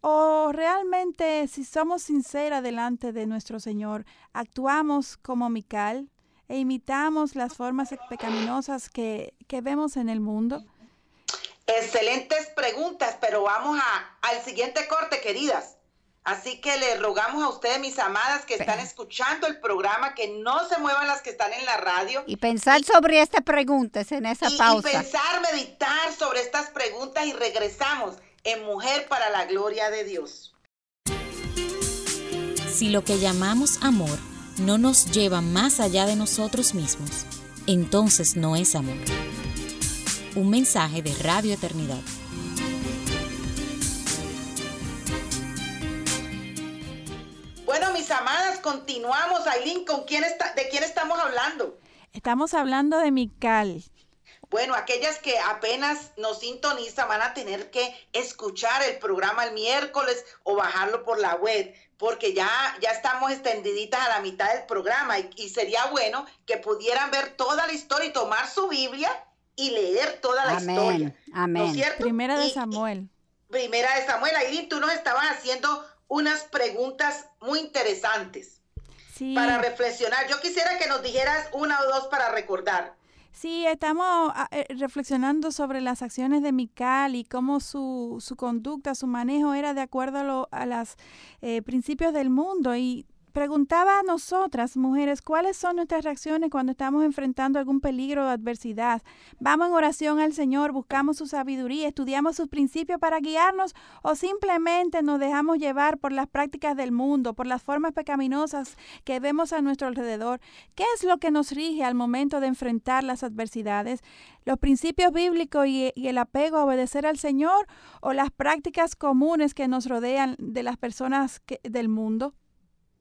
S3: ¿O realmente, si somos sinceras delante de nuestro Señor, actuamos como Mical e imitamos las formas pecaminosas que, que vemos en el mundo?
S2: Excelentes preguntas, pero vamos a, al siguiente corte, queridas. Así que le rogamos a ustedes, mis amadas, que están escuchando el programa, que no se muevan las que están en la radio.
S4: Y pensar sobre estas preguntas en esa pausa.
S2: Y pensar, meditar sobre estas preguntas y regresamos en Mujer para la Gloria de Dios.
S1: Si lo que llamamos amor no nos lleva más allá de nosotros mismos, entonces no es amor. Un mensaje de Radio Eternidad.
S2: Continuamos. Aileen, ¿con quién está, ¿de quién estamos hablando?
S3: Estamos hablando de Mical.
S2: Bueno, aquellas que apenas nos sintonizan van a tener que escuchar el programa el miércoles o bajarlo por la web, porque ya, ya estamos extendiditas a la mitad del programa y, sería bueno que pudieran ver toda la historia y tomar su Biblia y leer toda la historia.
S3: Amén. Primera de Samuel.
S2: primera de Samuel. Ahí tú nos estabas haciendo unas preguntas muy interesantes para reflexionar. Yo quisiera que nos dijeras una o dos para recordar.
S3: Sí, estamos ah, eh, reflexionando sobre las acciones de Mical y cómo su, su conducta, su manejo era de acuerdo a los eh, principios del mundo y preguntaba a nosotras, mujeres, cuáles son nuestras reacciones cuando estamos enfrentando algún peligro o adversidad. Vamos en oración al Señor, buscamos su sabiduría, estudiamos sus principios para guiarnos o simplemente nos dejamos llevar por las prácticas del mundo, por las formas pecaminosas que vemos a nuestro alrededor. ¿Qué es lo que nos rige al momento de enfrentar las adversidades? ¿Los principios bíblicos y, el apego a obedecer al Señor o las prácticas comunes que nos rodean de las personas del mundo?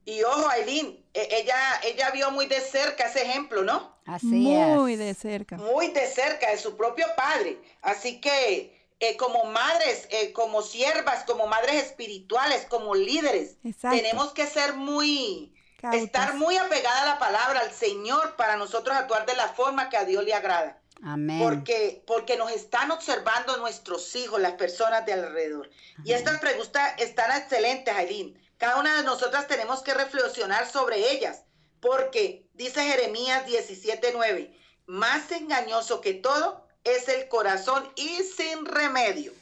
S2: Y ojo, Aileen, e, ella, ella vio muy de cerca ese ejemplo, ¿no?
S3: Así muy de cerca.
S2: Muy de cerca de su propio padre. Así que eh, como madres, eh, como siervas, como madres espirituales, como líderes, tenemos que ser muy, estar muy apegada a la palabra, al Señor, para nosotros actuar de la forma que a Dios le agrada.
S4: Amén.
S2: Porque, porque nos están observando nuestros hijos, las personas de alrededor. Y estas preguntas están excelentes, Aileen Cada una de nosotras tenemos que reflexionar sobre ellas, porque dice Jeremías 17:9, más engañoso que todo es el corazón y sin remedio.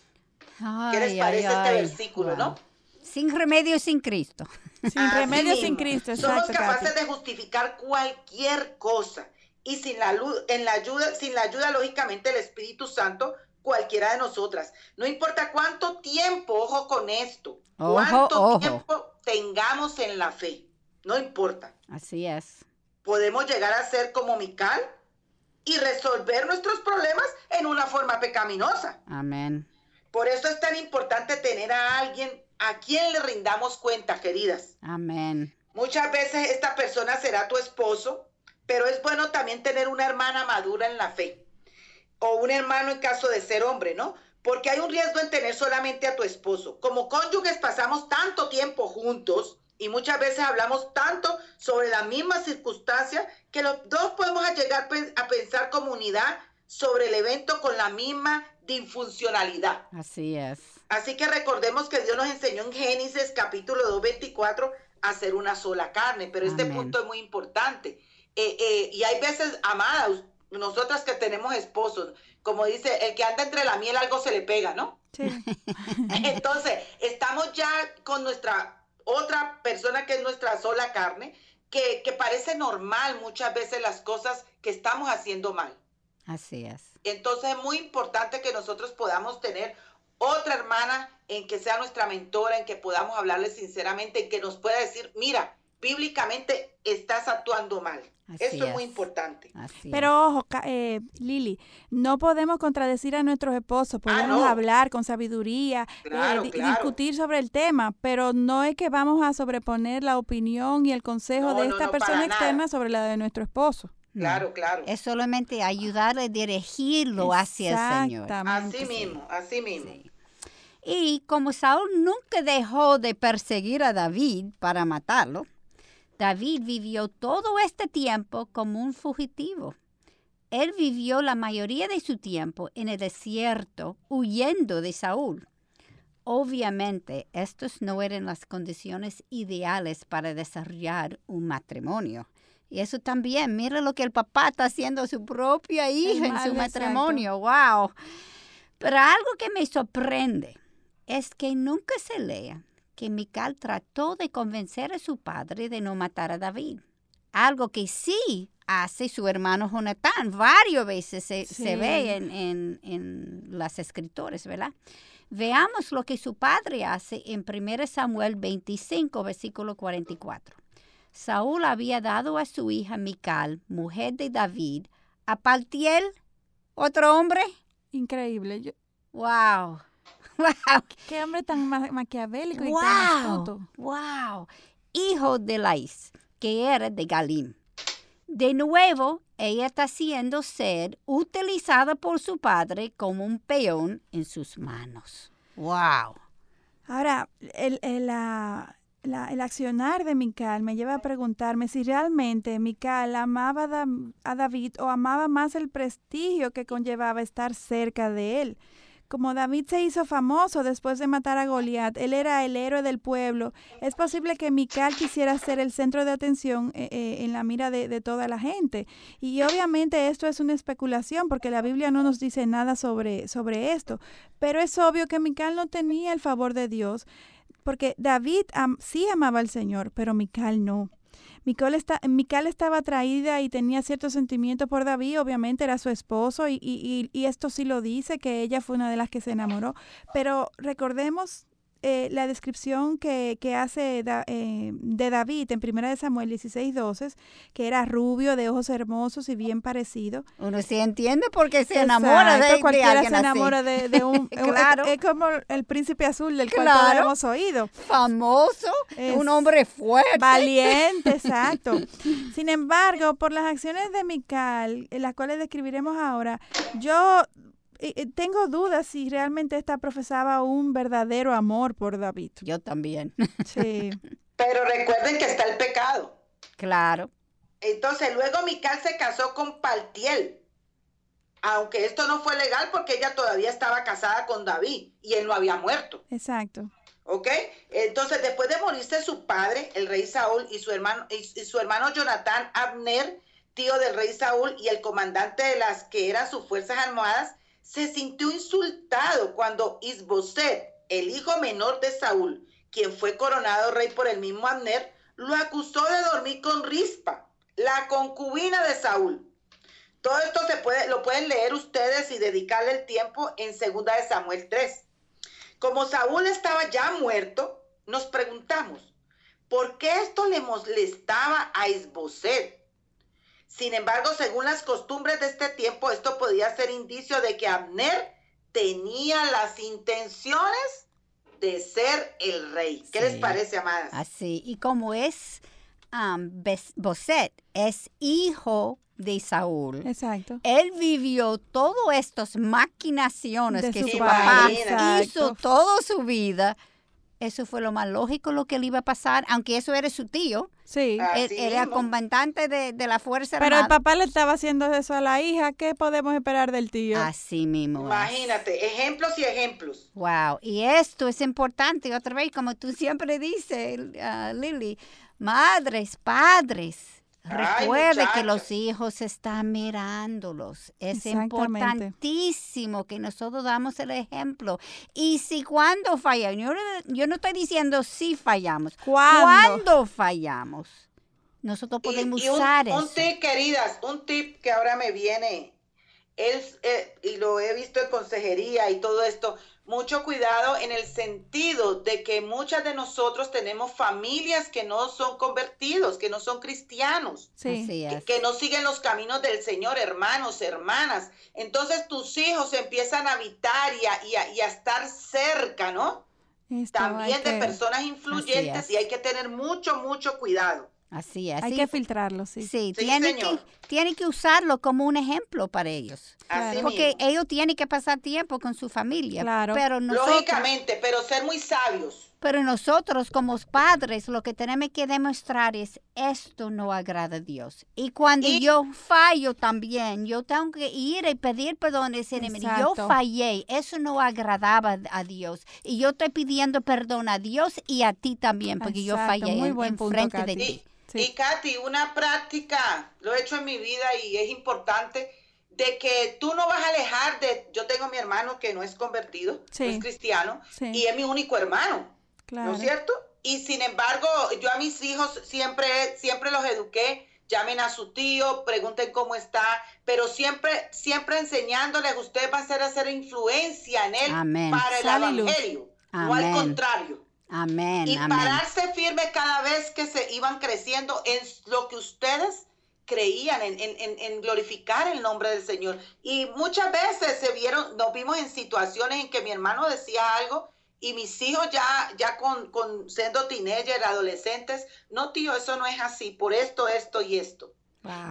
S2: ¿Qué les parece este versículo, no?
S4: Sin remedio sin Cristo. (laughs)
S3: Sin remedio sin Cristo,
S2: exacto, Somos capaces de justificar cualquier cosa y sin la luz, en la ayuda, sin la ayuda lógicamente del Espíritu Santo, cualquiera de nosotras. No importa cuánto tiempo, ojo con esto, cuánto tiempo tengamos en la fe, no importa.
S4: Así es.
S2: Podemos llegar a ser como Mical y resolver nuestros problemas en una forma pecaminosa.
S4: Amén.
S2: Por eso es tan importante tener a alguien a quien le rindamos cuenta, queridas.
S4: Amén.
S2: Muchas veces esta persona será tu esposo, pero es bueno también tener una hermana madura en la fe o un hermano en caso de ser hombre, ¿no? Porque hay un riesgo en tener solamente a tu esposo. Como cónyuges pasamos tanto tiempo juntos y muchas veces hablamos tanto sobre la misma circunstancia que los dos podemos llegar a pensar como unidad sobre el evento con la misma disfuncionalidad.
S4: Así es.
S2: Así que recordemos que Dios nos enseñó en Génesis capítulo 2, 24 a hacer una sola carne, pero este punto es muy importante. Eh, eh, y hay veces, amadas, nosotras que tenemos esposos, como dice, el que anda entre la miel algo se le pega, ¿no? Sí. (laughs) Entonces, estamos ya con nuestra otra persona que es nuestra sola carne, que, que parece normal muchas veces las cosas que estamos haciendo mal.
S4: Así es.
S2: Entonces es muy importante que nosotros podamos tener otra hermana en que sea nuestra mentora, en que podamos hablarle sinceramente, en que nos pueda decir, mira, bíblicamente estás actuando mal. Esto es. muy importante.
S3: Pero ojo, eh, Lili, no podemos contradecir a nuestros esposos, ah, podemos hablar con sabiduría, eh, discutir sobre el tema, pero no es que vamos a sobreponer la opinión y el consejo de esta persona externa sobre la de nuestro esposo.
S2: Claro, claro.
S4: Es solamente ayudarle a dirigirlo hacia el Señor.
S2: Así mismo, así mismo.
S4: Y como Saúl nunca dejó de perseguir a David para matarlo, David vivió todo este tiempo como un fugitivo. Él vivió la mayoría de su tiempo en el desierto huyendo de Saúl. Obviamente, estas no eran las condiciones ideales para desarrollar un matrimonio. Y eso también, mira lo que el papá está haciendo a su propia hija en su matrimonio. ¡Wow! Pero algo que me sorprende es que nunca se lea que Mical trató de convencer a su padre de no matar a David. Algo que sí hace su hermano Jonatán. Varias veces se, ve en, en, las escritores, ¿verdad? Veamos lo que su padre hace en 1 Samuel 25, versículo 44. Saúl había dado a su hija Mical, mujer de David, a Paltiel, otro hombre.
S3: Increíble.
S4: Wow. (laughs)
S3: Wow. Qué hombre tan maquiavélico y tan
S4: Wow. Hijo de Lais, que era de Galim. De nuevo, ella está siendo ser utilizada por su padre como un peón en sus manos. Wow.
S3: Ahora, el, el, el accionar de Mical me lleva a preguntarme si realmente Mical amaba a David o amaba más el prestigio que conllevaba estar cerca de él. Como David se hizo famoso después de matar a Goliat, él era el héroe del pueblo. Es posible que Mical quisiera ser el centro de atención eh, eh, en la mira de, toda la gente. Y obviamente esto es una especulación porque la Biblia no nos dice nada sobre, sobre esto. Pero es obvio que Mical no tenía el favor de Dios porque David sí amaba al Señor, pero Mical no. Mical, está, estaba atraída y tenía ciertos sentimientos por David, obviamente era su esposo y, y, y, esto sí lo dice, que ella fue una de las que se enamoró, pero recordemos eh, la descripción que, hace eh, de David en Primera de Samuel 16, 12, que era rubio, de ojos hermosos y bien parecido.
S4: Uno sí entiende por qué se enamora de,
S3: cualquiera se enamora de, un... (laughs) claro. Es, como el príncipe azul del cual todos hemos oído.
S4: Famoso, un hombre fuerte.
S3: Valiente, (laughs) exacto. Sin embargo, por las acciones de Mical, las cuales describiremos ahora, yo tengo dudas si realmente esta profesaba un verdadero amor por David.
S4: Yo también.
S3: Sí. (laughs)
S2: Pero recuerden que está el pecado.
S4: Claro.
S2: Entonces, luego Mical se casó con Paltiel. Aunque esto no fue legal porque ella todavía estaba casada con David y él no había muerto.
S3: Exacto.
S2: ¿Ok? Entonces, después de morirse su padre, el rey Saúl, y su hermano, y, su hermano Jonatán Abner, tío del rey Saúl, y el comandante de las que eran sus fuerzas armadas, se sintió insultado cuando Isboset, el hijo menor de Saúl, quien fue coronado rey por el mismo Abner, lo acusó de dormir con Rispa, la concubina de Saúl. Todo esto se puede, lo pueden leer ustedes y dedicarle el tiempo en segunda de Samuel 3. Como Saúl estaba ya muerto, nos preguntamos, ¿por qué esto le molestaba a Isboset? Sin embargo, según las costumbres de este tiempo, esto podía ser indicio de que Abner tenía las intenciones de ser el rey. ¿Qué les parece, amadas?
S4: Así, y como es um, Boset, es hijo de Saúl.
S3: Exacto.
S4: Él vivió todas estas maquinaciones que su, papá hizo toda su vida. Eso fue lo más lógico lo que le iba a pasar, aunque eso era su tío.
S3: Sí.
S4: era comandante de, la Fuerza
S3: Pero el papá le estaba haciendo eso a la hija. ¿Qué podemos esperar del tío?
S4: Así mismo.
S2: Imagínate, ejemplos y ejemplos.
S4: Wow. Y esto es importante, otra vez, como tú siempre dices, uh, Lily, madres, padres Recuerde que los hijos están mirándolos. Es importantísimo que nosotros damos el ejemplo. Y si cuando fallamos, yo, no estoy diciendo si fallamos, cuando fallamos, nosotros podemos usar eso.
S2: Un tip, queridas, un tip que ahora me viene, es, eh, y lo he visto en consejería y todo esto, mucho cuidado en el sentido de que muchas de nosotros tenemos familias que no son convertidos, que no son cristianos, que, no siguen los caminos del Señor, hermanos, hermanas. Entonces tus hijos empiezan a habitar y a, estar cerca, ¿no? También de personas influyentes y hay que tener mucho, mucho cuidado.
S4: Así es.
S3: Hay que filtrarlo, sí.
S4: Sí, tiene, que, tiene que usarlo como un ejemplo para ellos. Porque ellos tienen que pasar tiempo con su familia. Claro. Pero
S2: Lógicamente, pero ser muy sabios.
S4: Pero nosotros como padres lo que tenemos que demostrar es esto no agrada a Dios. Y cuando yo fallo también, yo tengo que ir y pedir perdón a ese enemigo. Yo fallé, eso no agradaba a Dios. Y yo estoy pidiendo perdón a Dios y a ti también, porque yo fallé en, frente de ti.
S2: Y Katy, una práctica, lo he hecho en mi vida y es importante, de que tú no vas a alejar de, yo tengo mi hermano que no es convertido, es cristiano, y es mi único hermano, ¿no es cierto? Y sin embargo, yo a mis hijos siempre, siempre los eduqué, llamen a su tío, pregunten cómo está, pero siempre, siempre enseñándoles, usted va a ser hacer influencia en él para el evangelio, no al contrario.
S4: Amén.
S2: Y pararse firme cada vez que se iban creciendo en lo que ustedes creían, en, glorificar el nombre del Señor. Y muchas veces se vieron, nos vimos en situaciones en que mi hermano decía algo y mis hijos ya, ya con, con siendo teenagers, adolescentes, no tío, eso no es así, por esto, esto y esto.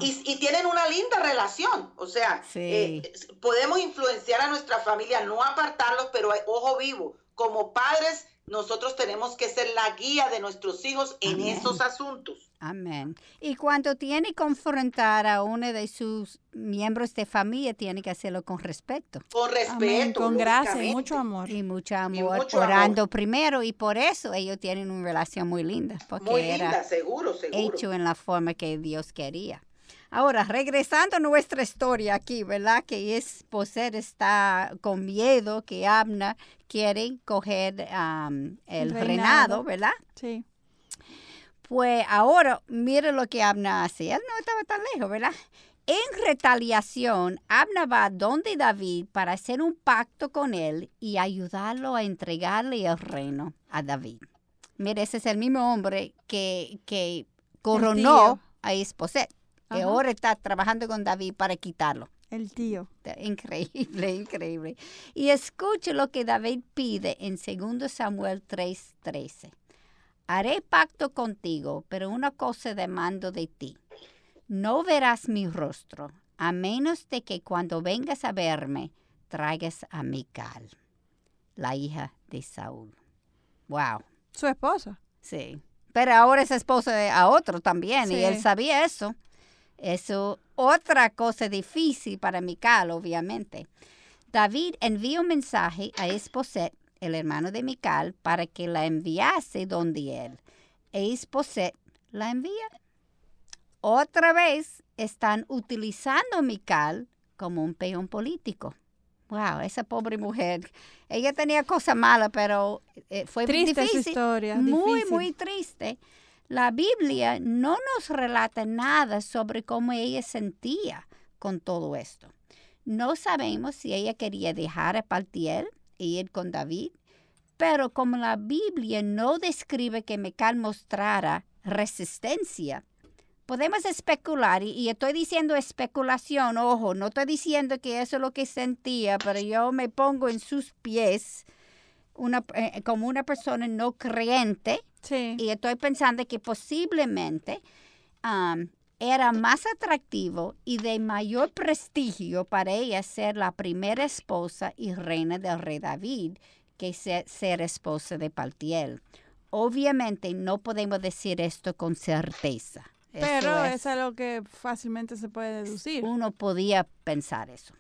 S2: Y, tienen una linda relación, o sea, eh, podemos influenciar a nuestra familia, no apartarlos, pero ojo vivo, como padres nosotros tenemos que ser la guía de nuestros hijos en esos asuntos.
S4: Amén. Y cuando tiene que confrontar a uno de sus miembros de familia, tiene que hacerlo con respeto.
S2: Con respeto.
S3: con gracia y mucho amor.
S4: Y mucho amor, orando primero. Y por eso ellos tienen una relación muy linda. Porque
S2: muy linda, seguro, seguro.
S4: Hecho en la forma que Dios quería. Ahora, regresando a nuestra historia aquí, ¿verdad? Que es Poser está con miedo que Abna quiere coger el, reinado. ¿verdad?
S3: Sí.
S4: Pues ahora, mire lo que Abna hace. Él no estaba tan lejos, ¿verdad? En retaliación, Abna va donde David para hacer un pacto con él y ayudarlo a entregarle el reino a David. Mire, ese es el mismo hombre que, que coronó a Esposet que ahora está trabajando con David para quitarlo.
S3: El tío.
S4: Increíble, (laughs) increíble. Y escuche lo que David pide en 2 Samuel 3:13. Haré pacto contigo, pero una cosa demando de ti. No verás mi rostro, a menos de que cuando vengas a verme, traigas a Mical, la hija de Saúl. Wow.
S3: Su esposa.
S4: Sí. Pero ahora es esposa de a otro también, y él sabía eso. Eso, otra cosa difícil para Mical, obviamente. David envió un mensaje a Esposet el hermano de Mical, para que la enviase donde él. E Isboset la envía. Otra vez están utilizando a Mical como un peón político. Wow, esa pobre mujer. Ella tenía cosas malas, pero eh, fue
S3: triste
S4: difícil.
S3: Su historia,
S4: muy, muy triste. La Biblia no nos relata nada sobre cómo ella sentía con todo esto. No sabemos si ella quería dejar a Paltiel e ir con David, pero como la Biblia no describe que Mecal mostrara resistencia, podemos especular, y, estoy diciendo especulación, ojo, no estoy diciendo que eso es lo que sentía, pero yo me pongo en sus pies eh, como una persona no creyente y estoy pensando que posiblemente era más atractivo y de mayor prestigio para ella ser la primera esposa y reina del rey David que ser, ser esposa de Paltiel. Obviamente no podemos decir esto con certeza.
S3: Pero es, es algo que fácilmente se puede deducir.
S4: Uno podía pensar eso.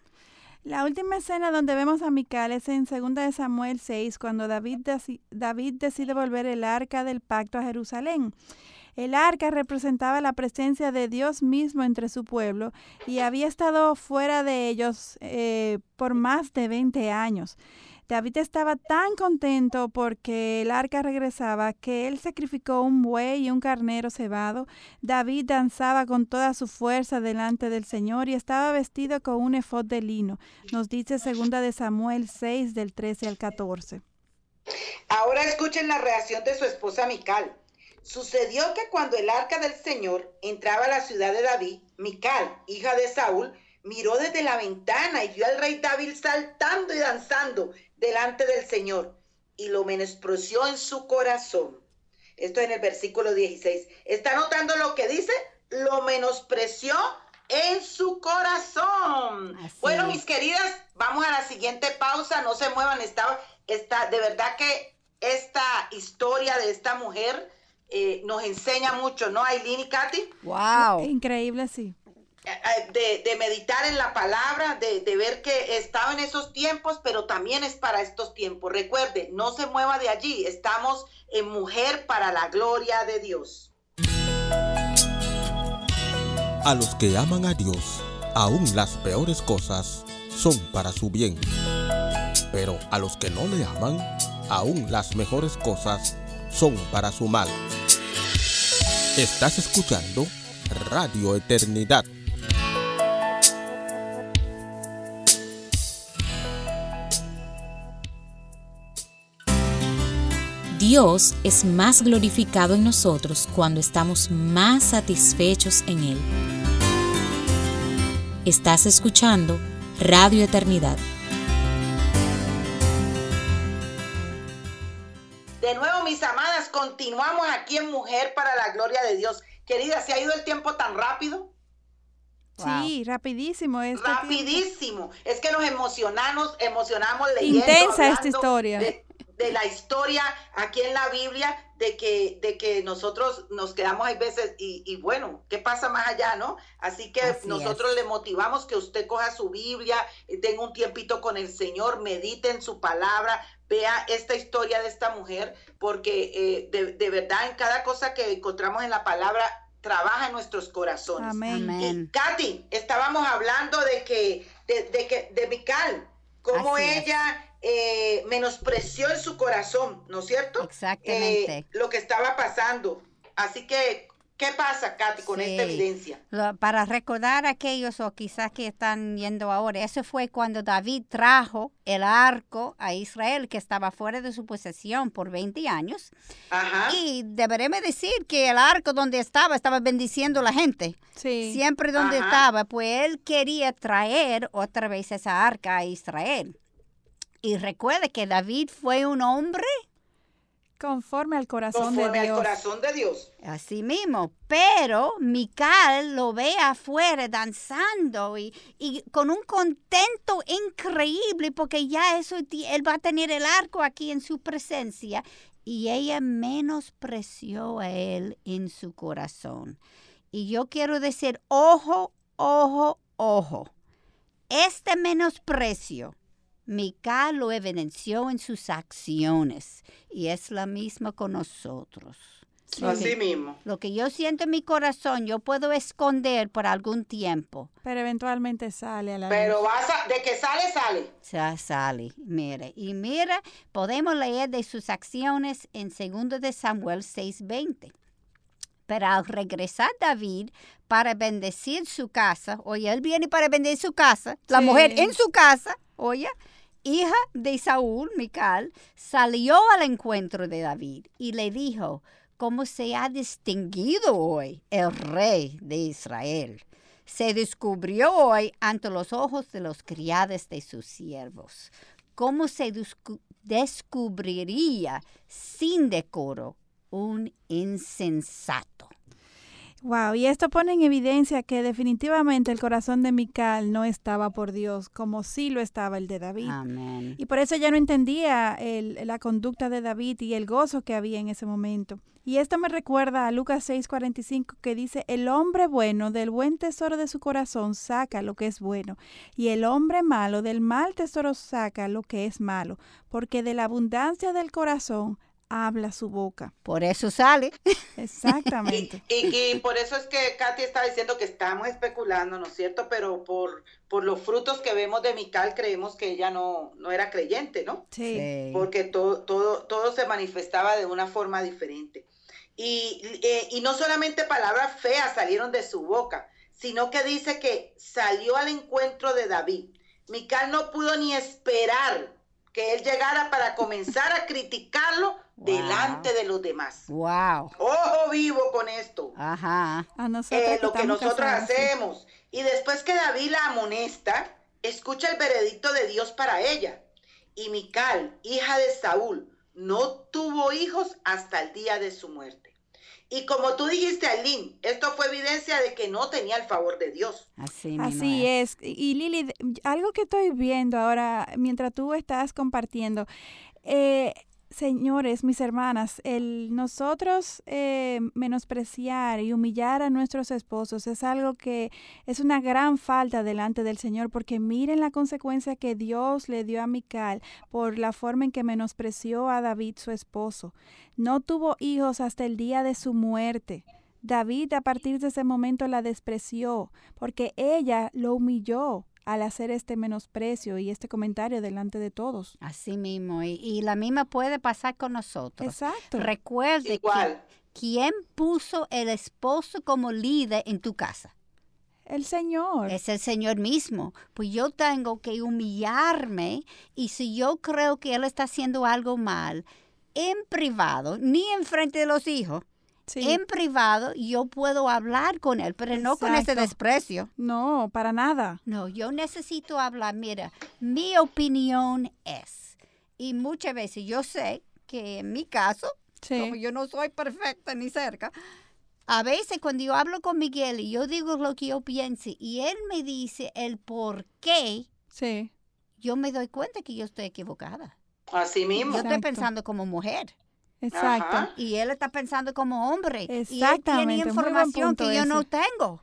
S3: La última escena donde vemos a Mical es en 2 de Samuel 6, cuando David, decide volver el arca del pacto a Jerusalén. El arca representaba la presencia de Dios mismo entre su pueblo y había estado fuera de ellos eh, por más de 20 años. David estaba tan contento porque el arca regresaba que él sacrificó un buey y un carnero cebado. David danzaba con toda su fuerza delante del Señor y estaba vestido con un efod de lino. Nos dice segunda de Samuel 6 del 13 al 14.
S2: Ahora escuchen la reacción de su esposa Mical. Sucedió que cuando el arca del Señor entraba a la ciudad de David, Mical, hija de Saúl, miró desde la ventana y vio al rey David saltando y danzando delante del Señor y lo menospreció en su corazón. Esto es en el versículo 16. ¿Está notando lo que dice? Lo menospreció en su corazón. bueno, mis queridas, vamos a la siguiente pausa. No se muevan. Está, está, de verdad que esta historia de esta mujer eh, nos enseña mucho, ¿no, Aileen y Katy?
S3: Wow. Increíble, sí.
S2: Eh, de, meditar en la palabra, de, de, ver que estaba en esos tiempos, pero también es para estos tiempos. Recuerde, no se mueva de allí, estamos en mujer para la gloria de Dios.
S5: A los que aman a Dios, aún las peores cosas son para su bien. Pero a los que no le aman, aún las mejores cosas son para su mal. Estás escuchando Radio Eternidad
S1: Dios es más glorificado en nosotros cuando estamos más satisfechos en Él. Estás escuchando Radio Eternidad.
S2: De nuevo, mis amadas, continuamos aquí en Mujer para la Gloria de Dios. Querida, ¿se ha ido el tiempo tan rápido?
S3: Sí, rapidísimo. Este
S2: rapidísimo. Es que nos emocionamos, emocionamos leyendo.
S3: Intensa esta historia
S2: de la historia aquí en la Biblia de que, de que nosotros nos quedamos hay veces y, bueno, ¿qué pasa más allá, no? Así que nosotros le motivamos que usted coja su Biblia, eh, tenga un tiempito con el Señor, medite en su palabra, vea esta historia de esta mujer, porque eh, de, verdad en cada cosa que encontramos en la palabra trabaja en nuestros corazones.
S3: Amén.
S2: Katy, estábamos hablando de que, de, que, de Mical, cómo ella eh, menospreció en su corazón, ¿no es cierto?
S4: Exactamente.
S2: Eh, lo que estaba pasando. Así que, ¿qué pasa, Katy, con esta evidencia?
S4: para recordar a aquellos o quizás que están yendo ahora, eso fue cuando David trajo el arco a Israel, que estaba fuera de su posesión por 20 años. Ajá. Y deberemos decir que el arco donde estaba, estaba bendiciendo a la gente. Sí. Siempre donde estaba, pues él quería traer otra vez esa arca a Israel. Y recuerde que David fue un hombre
S3: conforme al corazón de
S2: Dios. Al corazón de Dios.
S4: Así mismo. Pero Mical lo ve afuera danzando y, con un contento increíble porque ya eso él va a tener el arco aquí en su presencia y ella menospreció a él en su corazón. Y yo quiero decir, ojo, ojo, ojo. Este menosprecio Mical lo evidenció en sus acciones y es la misma con nosotros.
S2: Así mismo.
S4: Lo que yo siento en mi corazón, yo puedo esconder por algún tiempo.
S3: Pero eventualmente sale a la
S2: Pero
S3: luz.
S2: vas a, de que sale, sale.
S4: Ya sale, mire. Y mira, podemos leer de sus acciones en 2 de Samuel 6:20. Pero al regresar David para bendecir su casa, oye, él viene para bendecir su casa, la
S3: Sí.
S4: mujer en su casa, oye, hija de Saúl, Mical, salió al encuentro de David y le dijo, ¿cómo se ha distinguido hoy el rey de Israel? Se descubrió hoy ante los ojos de los criados de sus siervos. ¿Cómo se descu- descubriría sin decoro un insensato?
S3: Wow, y esto pone en evidencia que definitivamente el corazón de Mical no estaba por Dios, como sí lo estaba el de David.
S4: Amén.
S3: Y por eso ella no entendía el- la conducta de David y el gozo que había en ese momento. Y esto me recuerda a Lucas 6:45 que dice, el hombre bueno del buen tesoro de su corazón saca lo que es bueno, y el hombre malo del mal tesoro saca lo que es malo, porque de la abundancia del corazón habla su boca.
S4: Por eso sale. (laughs)
S3: Exactamente.
S2: Y, y por eso es que Katy está diciendo que estamos especulando, ¿no es cierto? Pero por, por los frutos que vemos de Mical creemos que ella no, no era creyente, ¿no?
S3: Sí.
S4: Sí.
S2: Porque todo, todo, todo se manifestaba de una forma diferente. Y, eh, y no solamente palabras feas salieron de su boca, sino que dice que salió al encuentro de David. Mical no pudo ni esperar que él llegara para comenzar a criticarlo
S4: Wow.
S2: delante de los demás.
S4: Wow.
S2: Ojo vivo con esto.
S4: Ajá.
S3: A nosotros
S2: Eh, lo que nosotros hacemos. Y después que David la amonesta, escucha el veredicto de Dios para ella. Y Mical, hija de Saúl, no tuvo hijos hasta el día de su muerte. Y como tú dijiste, Aileen, esto fue evidencia de que no tenía el favor de Dios.
S4: Así, mismo
S3: Así es. Y Lili, algo que estoy viendo ahora, mientras tú estás compartiendo, eh, señores, mis hermanas, el nosotros eh, menospreciar y humillar a nuestros esposos es algo que es una gran falta delante del Señor, porque miren la consecuencia que Dios le dio a Mical por la forma en que menospreció a David, su esposo. No tuvo hijos hasta el día de su muerte. David a partir de ese momento la despreció porque ella lo humilló al hacer este menosprecio y este comentario delante de todos.
S4: Así mismo. Y, y la misma puede pasar con nosotros.
S3: Exacto.
S4: Recuerde que
S2: Igual.
S4: quién puso el esposo como líder en tu casa.
S3: El Señor.
S4: Es el Señor mismo. Pues yo tengo que humillarme y si yo creo que Él está haciendo algo mal, en privado, ni en frente de los hijos,
S3: Sí.
S4: en privado yo puedo hablar con Él, pero no con ese desprecio.
S3: No, para nada.
S4: No, yo necesito hablar. Mira, mi opinión es, y muchas veces yo sé que en mi caso, como yo no soy perfecta ni cerca, a veces cuando yo hablo con Miguel y yo digo lo que yo pienso y él me dice el por qué,
S3: Sí.
S4: yo me doy cuenta que yo estoy equivocada.
S2: Así mismo.
S4: Yo estoy pensando como mujer
S3: Exacto.
S2: Ajá.
S4: y él está pensando como hombre. Y él
S3: Exactamente,
S4: tiene información que yo no
S3: ese.
S4: tengo.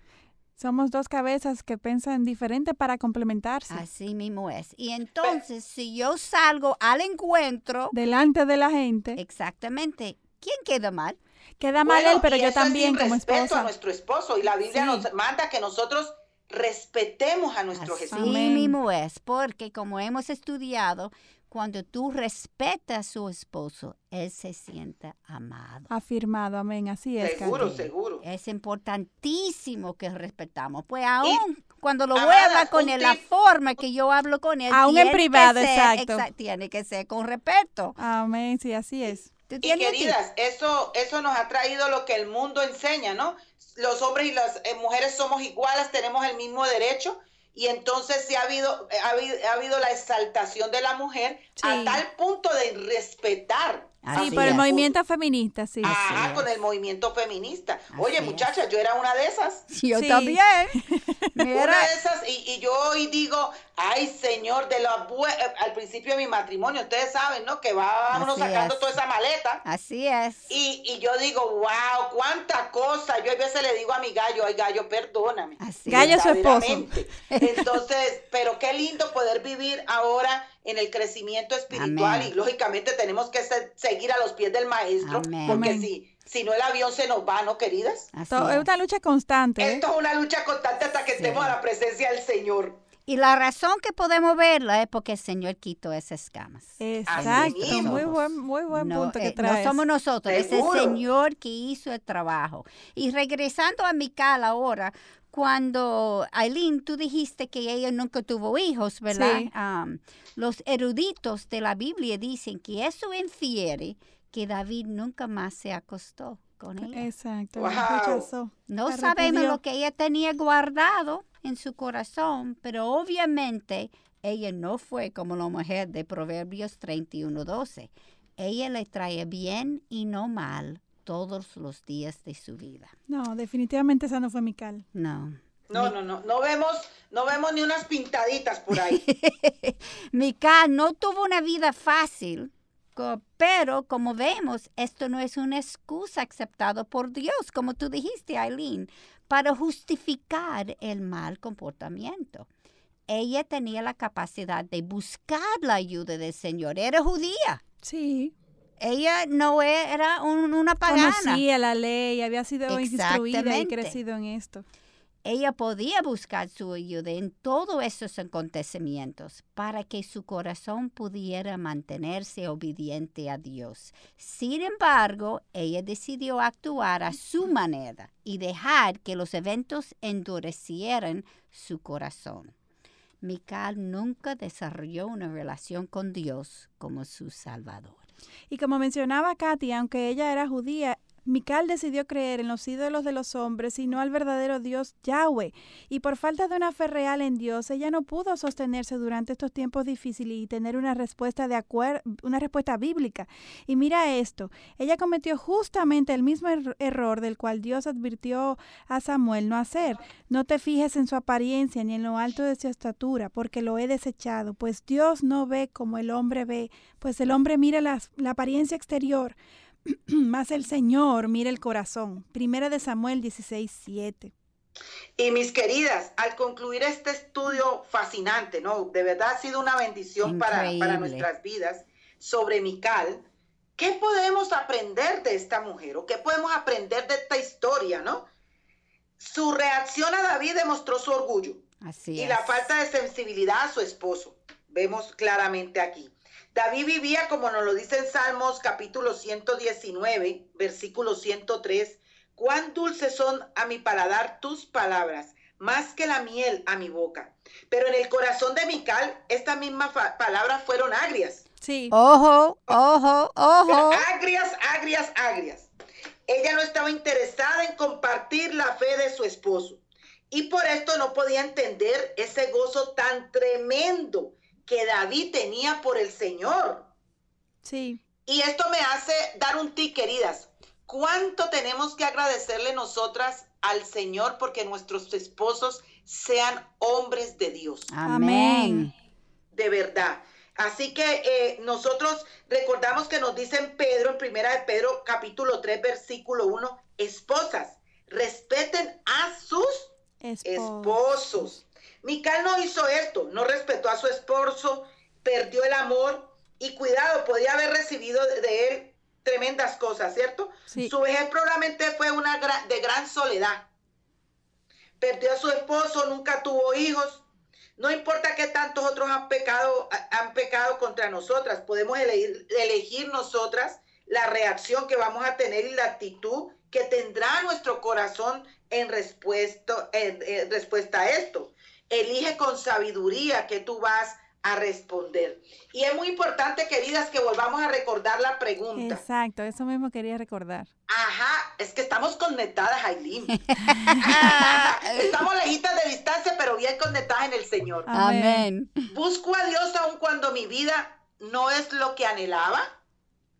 S3: Somos dos cabezas que piensan diferente para complementarse.
S4: Así mismo es. Y entonces, si yo salgo al encuentro,
S3: Delante de la gente.
S4: exactamente, ¿quién queda mal?
S3: Queda mal
S2: Bueno,
S3: él, pero
S2: y
S3: yo
S2: eso es
S3: también
S2: sin
S3: como
S2: respeto a
S3: esposa.
S2: nuestro esposo. Y la Biblia
S3: Sí.
S2: nos manda que nosotros respetemos a nuestro
S4: Así
S2: Jesús.
S3: Amén.
S4: mismo es, porque como hemos estudiado, cuando tú respetas a su esposo, él se siente amado.
S3: Afirmado, amén. Así es.
S2: Seguro, seguro.
S4: Es importantísimo que respetamos. Pues aún cuando lo voy a
S2: amada,
S4: hablar con él, la forma que yo hablo con él,
S3: Aún en privado,
S4: ser-
S3: exacto.
S4: exa- tiene que ser con respeto.
S3: Amén, sí, así es.
S4: ¿Tú
S2: Y queridas, eso, eso nos ha traído lo que el mundo enseña, ¿no? Los hombres y las eh, mujeres somos iguales, tenemos el mismo derecho. Y entonces sí ha habido, ha habido, ha habido la exaltación de la mujer
S3: Sí.
S2: a tal punto de respetar.
S4: Así
S3: Sí, por el movimiento feminista, sí.
S2: Ajá,
S4: es.
S2: con el movimiento feminista.
S4: Así
S2: Oye,
S4: es.
S2: muchachas, yo era una de esas.
S4: Yo
S3: Sí.
S4: también. (laughs) Mira,
S2: Una de esas, y, y yo hoy digo, ay Señor, de la bue- eh, al principio de mi matrimonio, ustedes saben, ¿no? Que va uno sacando
S4: es.
S2: toda esa maleta.
S4: así es.
S2: Y, y yo digo, wow, cuánta cosa. Yo a veces le digo a mi gallo, ay gallo, perdóname.
S4: Así
S3: Gallo
S4: es.
S3: su esposo.
S2: Entonces, pero qué lindo poder vivir ahora en el crecimiento espiritual y lógicamente tenemos que seguir a los pies del maestro, porque si, si no el avión se nos va, ¿no, queridas?
S3: es una lucha constante.
S2: ¿eh? Esto es una lucha constante hasta que estemos a la presencia del Señor.
S4: Y la razón que podemos verla es porque el Señor quitó esas escamas.
S3: Exacto, muy buen, muy buen punto que traes.
S4: No somos nosotros, es el Señor que hizo el trabajo. Y regresando a Mical ahora, cuando Aileen, tú dijiste que ella nunca tuvo hijos, ¿verdad? los eruditos de la Biblia dicen que eso infiere que David nunca más se acostó con ella.
S3: Exacto,
S4: No sabemos lo que ella tenía guardado en su corazón, pero obviamente ella no fue como la mujer de Proverbios 31:12. Ella le trae bien y no mal todos los días de su vida.
S3: No, definitivamente esa no fue Mical.
S4: No.
S2: No, no, no, no vemos, no vemos ni unas pintaditas por ahí. (laughs)
S4: Mical no tuvo una vida fácil, pero como vemos, esto no es una excusa aceptada por Dios, como tú dijiste, Aileen, para justificar el mal comportamiento. Ella tenía la capacidad de buscar la ayuda del Señor. Era judía.
S3: Sí.
S4: Ella no era una pagana.
S3: Conocía la ley, había sido instruida y crecido en esto
S4: ella podía buscar su ayuda en todos esos acontecimientos para que su corazón pudiera mantenerse obediente a Dios. Sin embargo, ella decidió actuar a su manera y dejar que los eventos endurecieran su corazón. Mical nunca desarrolló una relación con Dios como su Salvador.
S3: Y como mencionaba Katy, aunque ella era judía, Mical decidió creer en los ídolos de los hombres y no al verdadero Dios Yahweh, y por falta de una fe real en Dios, ella no pudo sostenerse durante estos tiempos difíciles y tener una respuesta de una respuesta bíblica. Y mira esto, ella cometió justamente el mismo er-, error del cual Dios advirtió a Samuel no hacer. No te fijes en su apariencia ni en lo alto de su estatura, porque lo he desechado, pues Dios no ve como el hombre ve, pues el hombre mira la apariencia exterior (clears throat) más el Señor mira el corazón. Primera de Samuel 16, 7.
S2: Y mis queridas, al concluir este estudio fascinante, ¿no? De verdad ha sido una bendición para, para, nuestras vidas sobre Mical. ¿Qué podemos aprender de esta mujer o qué podemos aprender de esta historia, no? Su reacción a David demostró su orgullo
S4: Así
S2: y la falta de sensibilidad a su esposo. Vemos claramente aquí. David vivía, como nos lo dice en Salmos capítulo 119, versículo 103, cuán dulces son a mi paladar tus palabras, más que la miel a mi boca. Pero en el corazón de Mical, estas mismas palabras fueron agrias.
S3: Sí.
S4: Ojo, ojo, ojo.
S2: Agrias, agrias, agrias. Ella no estaba interesada en compartir la fe de su esposo. Y por esto no podía entender ese gozo tan tremendo que David tenía por el Señor.
S3: Sí.
S2: Y esto me hace dar un tic, queridas. ¿Cuánto tenemos que agradecerle nosotras al Señor porque nuestros esposos sean hombres de Dios?
S4: Amén.
S2: De verdad. Así que eh, nosotros recordamos que nos dicen Pedro, en primera de Pedro, capítulo 3, versículo 1, esposas, respeten a sus esposos. Mical no hizo esto, no respetó a su esposo, perdió el amor y cuidado, podía haber recibido de él tremendas cosas, ¿cierto? Su vejez probablemente fue una de gran soledad. Perdió a su esposo, nunca tuvo hijos. No importa que tantos otros han pecado, han pecado contra nosotras, podemos elegir, elegir nosotras la reacción que vamos a tener y la actitud que tendrá nuestro corazón en respuesta, en respuesta a esto elige con sabiduría que tú vas a responder. Y es muy importante, queridas, que volvamos a recordar la pregunta.
S3: Exacto, eso mismo quería recordar.
S2: Ajá, es que estamos conectadas, Aileen. (laughs) (laughs) estamos lejitas de distancia, pero bien conectadas en el Señor.
S4: Amén.
S2: Busco a Dios aun cuando mi vida no es lo que anhelaba.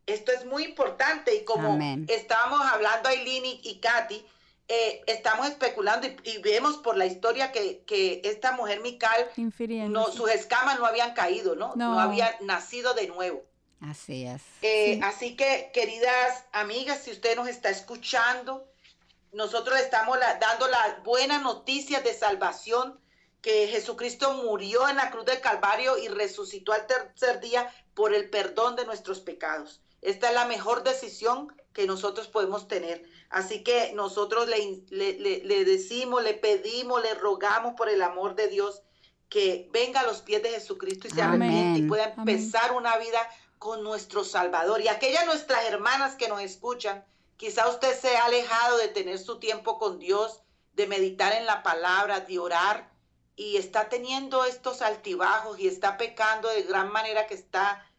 S2: Esto es muy importante y como estábamos hablando Aileen y, y Katy, eh, estamos especulando y, vemos por la historia que, esta mujer Mical, no, sus escamas no habían caído, ¿no? No, había nacido de nuevo.
S4: Así es.
S2: Eh, así que, queridas amigas, si usted nos está escuchando, nosotros estamos dando las buenas noticias de salvación que Jesucristo murió en la cruz del Calvario y resucitó al tercer día por el perdón de nuestros pecados. Esta es la mejor decisión que nosotros podemos tener. Así que nosotros le, le, decimos, le pedimos, le rogamos por el amor de Dios que venga a los pies de Jesucristo y se arrepiente y pueda empezar una vida con nuestro Salvador. Y aquellas nuestras hermanas que nos escuchan, quizá usted se ha alejado de tener su tiempo con Dios, de meditar en la palabra, de orar, y está teniendo estos altibajos y está pecando de gran manera que está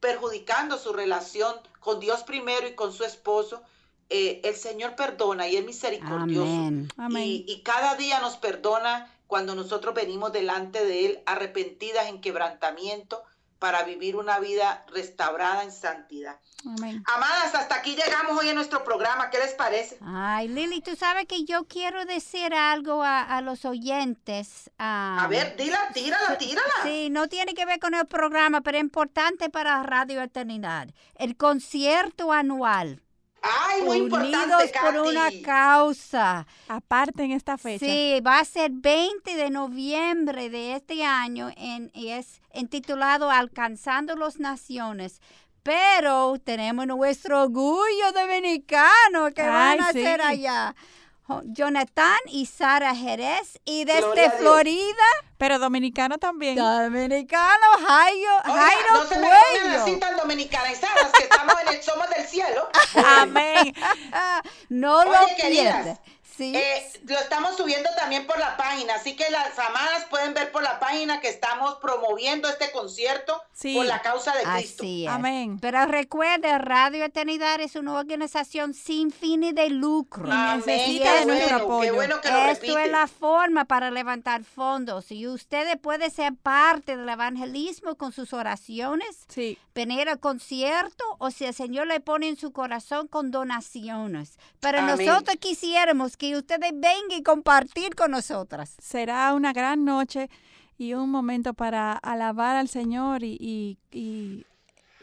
S2: perjudicando su relación con Dios primero y con su esposo, eh, el Señor perdona y es misericordioso. Y, y, cada día nos perdona cuando nosotros venimos delante de Él arrepentidas en quebrantamiento para vivir una vida restaurada en santidad. Amadas, hasta aquí llegamos hoy en nuestro programa. ¿Qué les parece?
S4: Ay, Lili, tú sabes que yo quiero decir algo a, los oyentes.
S2: a ver, dila, tírala, tírala.
S4: Sí, no tiene que ver con el programa, pero es importante para Radio Eternidad. El concierto anual
S2: Ay, muy Unidos
S4: por una causa.
S3: Aparte en esta fecha.
S4: Sí, va a ser 20 de noviembre de este año en, y es intitulado Alcanzando las Naciones. Pero tenemos nuestro orgullo dominicano que van a hacer allá. Jonathan y Sara Jerez y desde Florida.
S3: Pero dominicano también.
S4: Dominicano, Jairo, Jairo
S2: no se me así tan dominicanizadas que estamos en el Somos del Cielo. (laughs)
S3: Amén. (laughs)
S4: no lo
S2: Eh, lo estamos subiendo también por la página, así que las amadas pueden ver por la página que estamos promoviendo este concierto por la causa de Cristo.
S4: Amén. Pero recuerde, Radio Eternidad es una organización sin fines de lucro.
S2: Necesita de nuestro apoyo.
S4: Esto es la forma para levantar fondos y ustedes pueden ser parte del evangelismo con sus oraciones,
S3: sí.
S4: Venir al concierto o si el Señor le pone en su corazón con donaciones. Pero nosotros quisiéramos que ustedes vengan y compartir con nosotras.
S3: Será una gran noche y un momento para alabar al Señor y, y,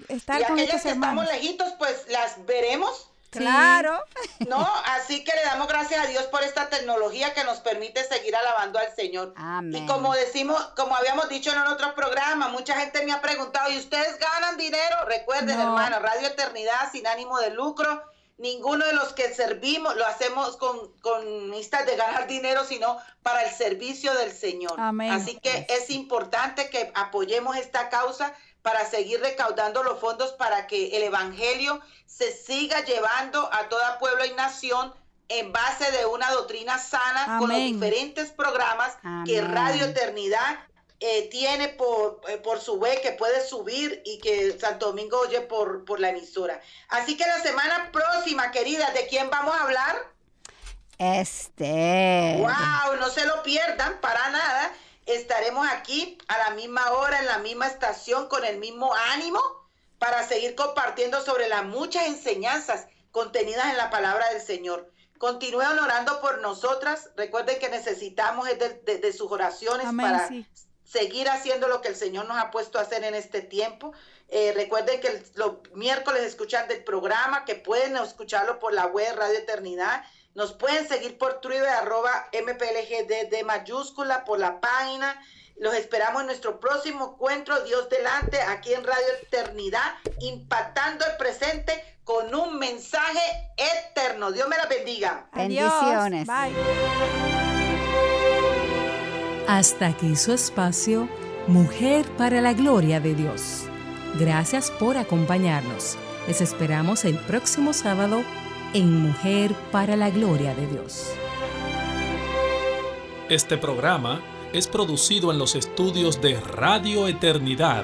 S3: estar con aquellas que
S2: estamos lejitos, pues las veremos.
S4: Claro. (laughs)
S2: No, así que le damos gracias a Dios por esta tecnología que nos permite seguir alabando al Señor.
S4: Amén.
S2: Y como decimos, como habíamos dicho en otro programa, mucha gente me ha preguntado, ¿y ustedes ganan dinero? Recuerden, hermano, Radio Eternidad sin ánimo de lucro ninguno de los que servimos lo hacemos con, con vistas de ganar dinero, sino para el servicio del Señor. Así que es importante que apoyemos esta causa para seguir recaudando los fondos para que el Evangelio se siga llevando a toda pueblo y nación en base de una doctrina sana con los diferentes programas que Radio Eternidad eh, tiene por, eh, por su web que puede subir y que Santo Domingo oye por, por la emisora. Así que la semana próxima, querida, ¿de quién vamos a hablar?
S4: Este.
S2: ¡Wow! No se lo pierdan para nada. Estaremos aquí a la misma hora, en la misma estación, con el mismo ánimo, para seguir compartiendo sobre las muchas enseñanzas contenidas en la palabra del Señor. Continúen orando por nosotras. Recuerden que necesitamos de, sus oraciones para seguir haciendo lo que el Señor nos ha puesto a hacer en este tiempo. Eh, recuerden que los miércoles escuchan del programa, que pueden escucharlo por la web Radio Eternidad. Nos pueden seguir por Twitter, arroba mayúscula, por la página. Los esperamos en nuestro próximo encuentro, Dios delante, aquí en Radio Eternidad, impactando el presente con un mensaje eterno. Dios me la bendiga.
S4: Bendiciones.
S3: Bye.
S1: Hasta aquí su espacio, Mujer para la Gloria de Dios. Gracias por acompañarnos. Les esperamos el próximo sábado en Mujer para la Gloria de Dios.
S5: Este programa es producido en los estudios de Radio Eternidad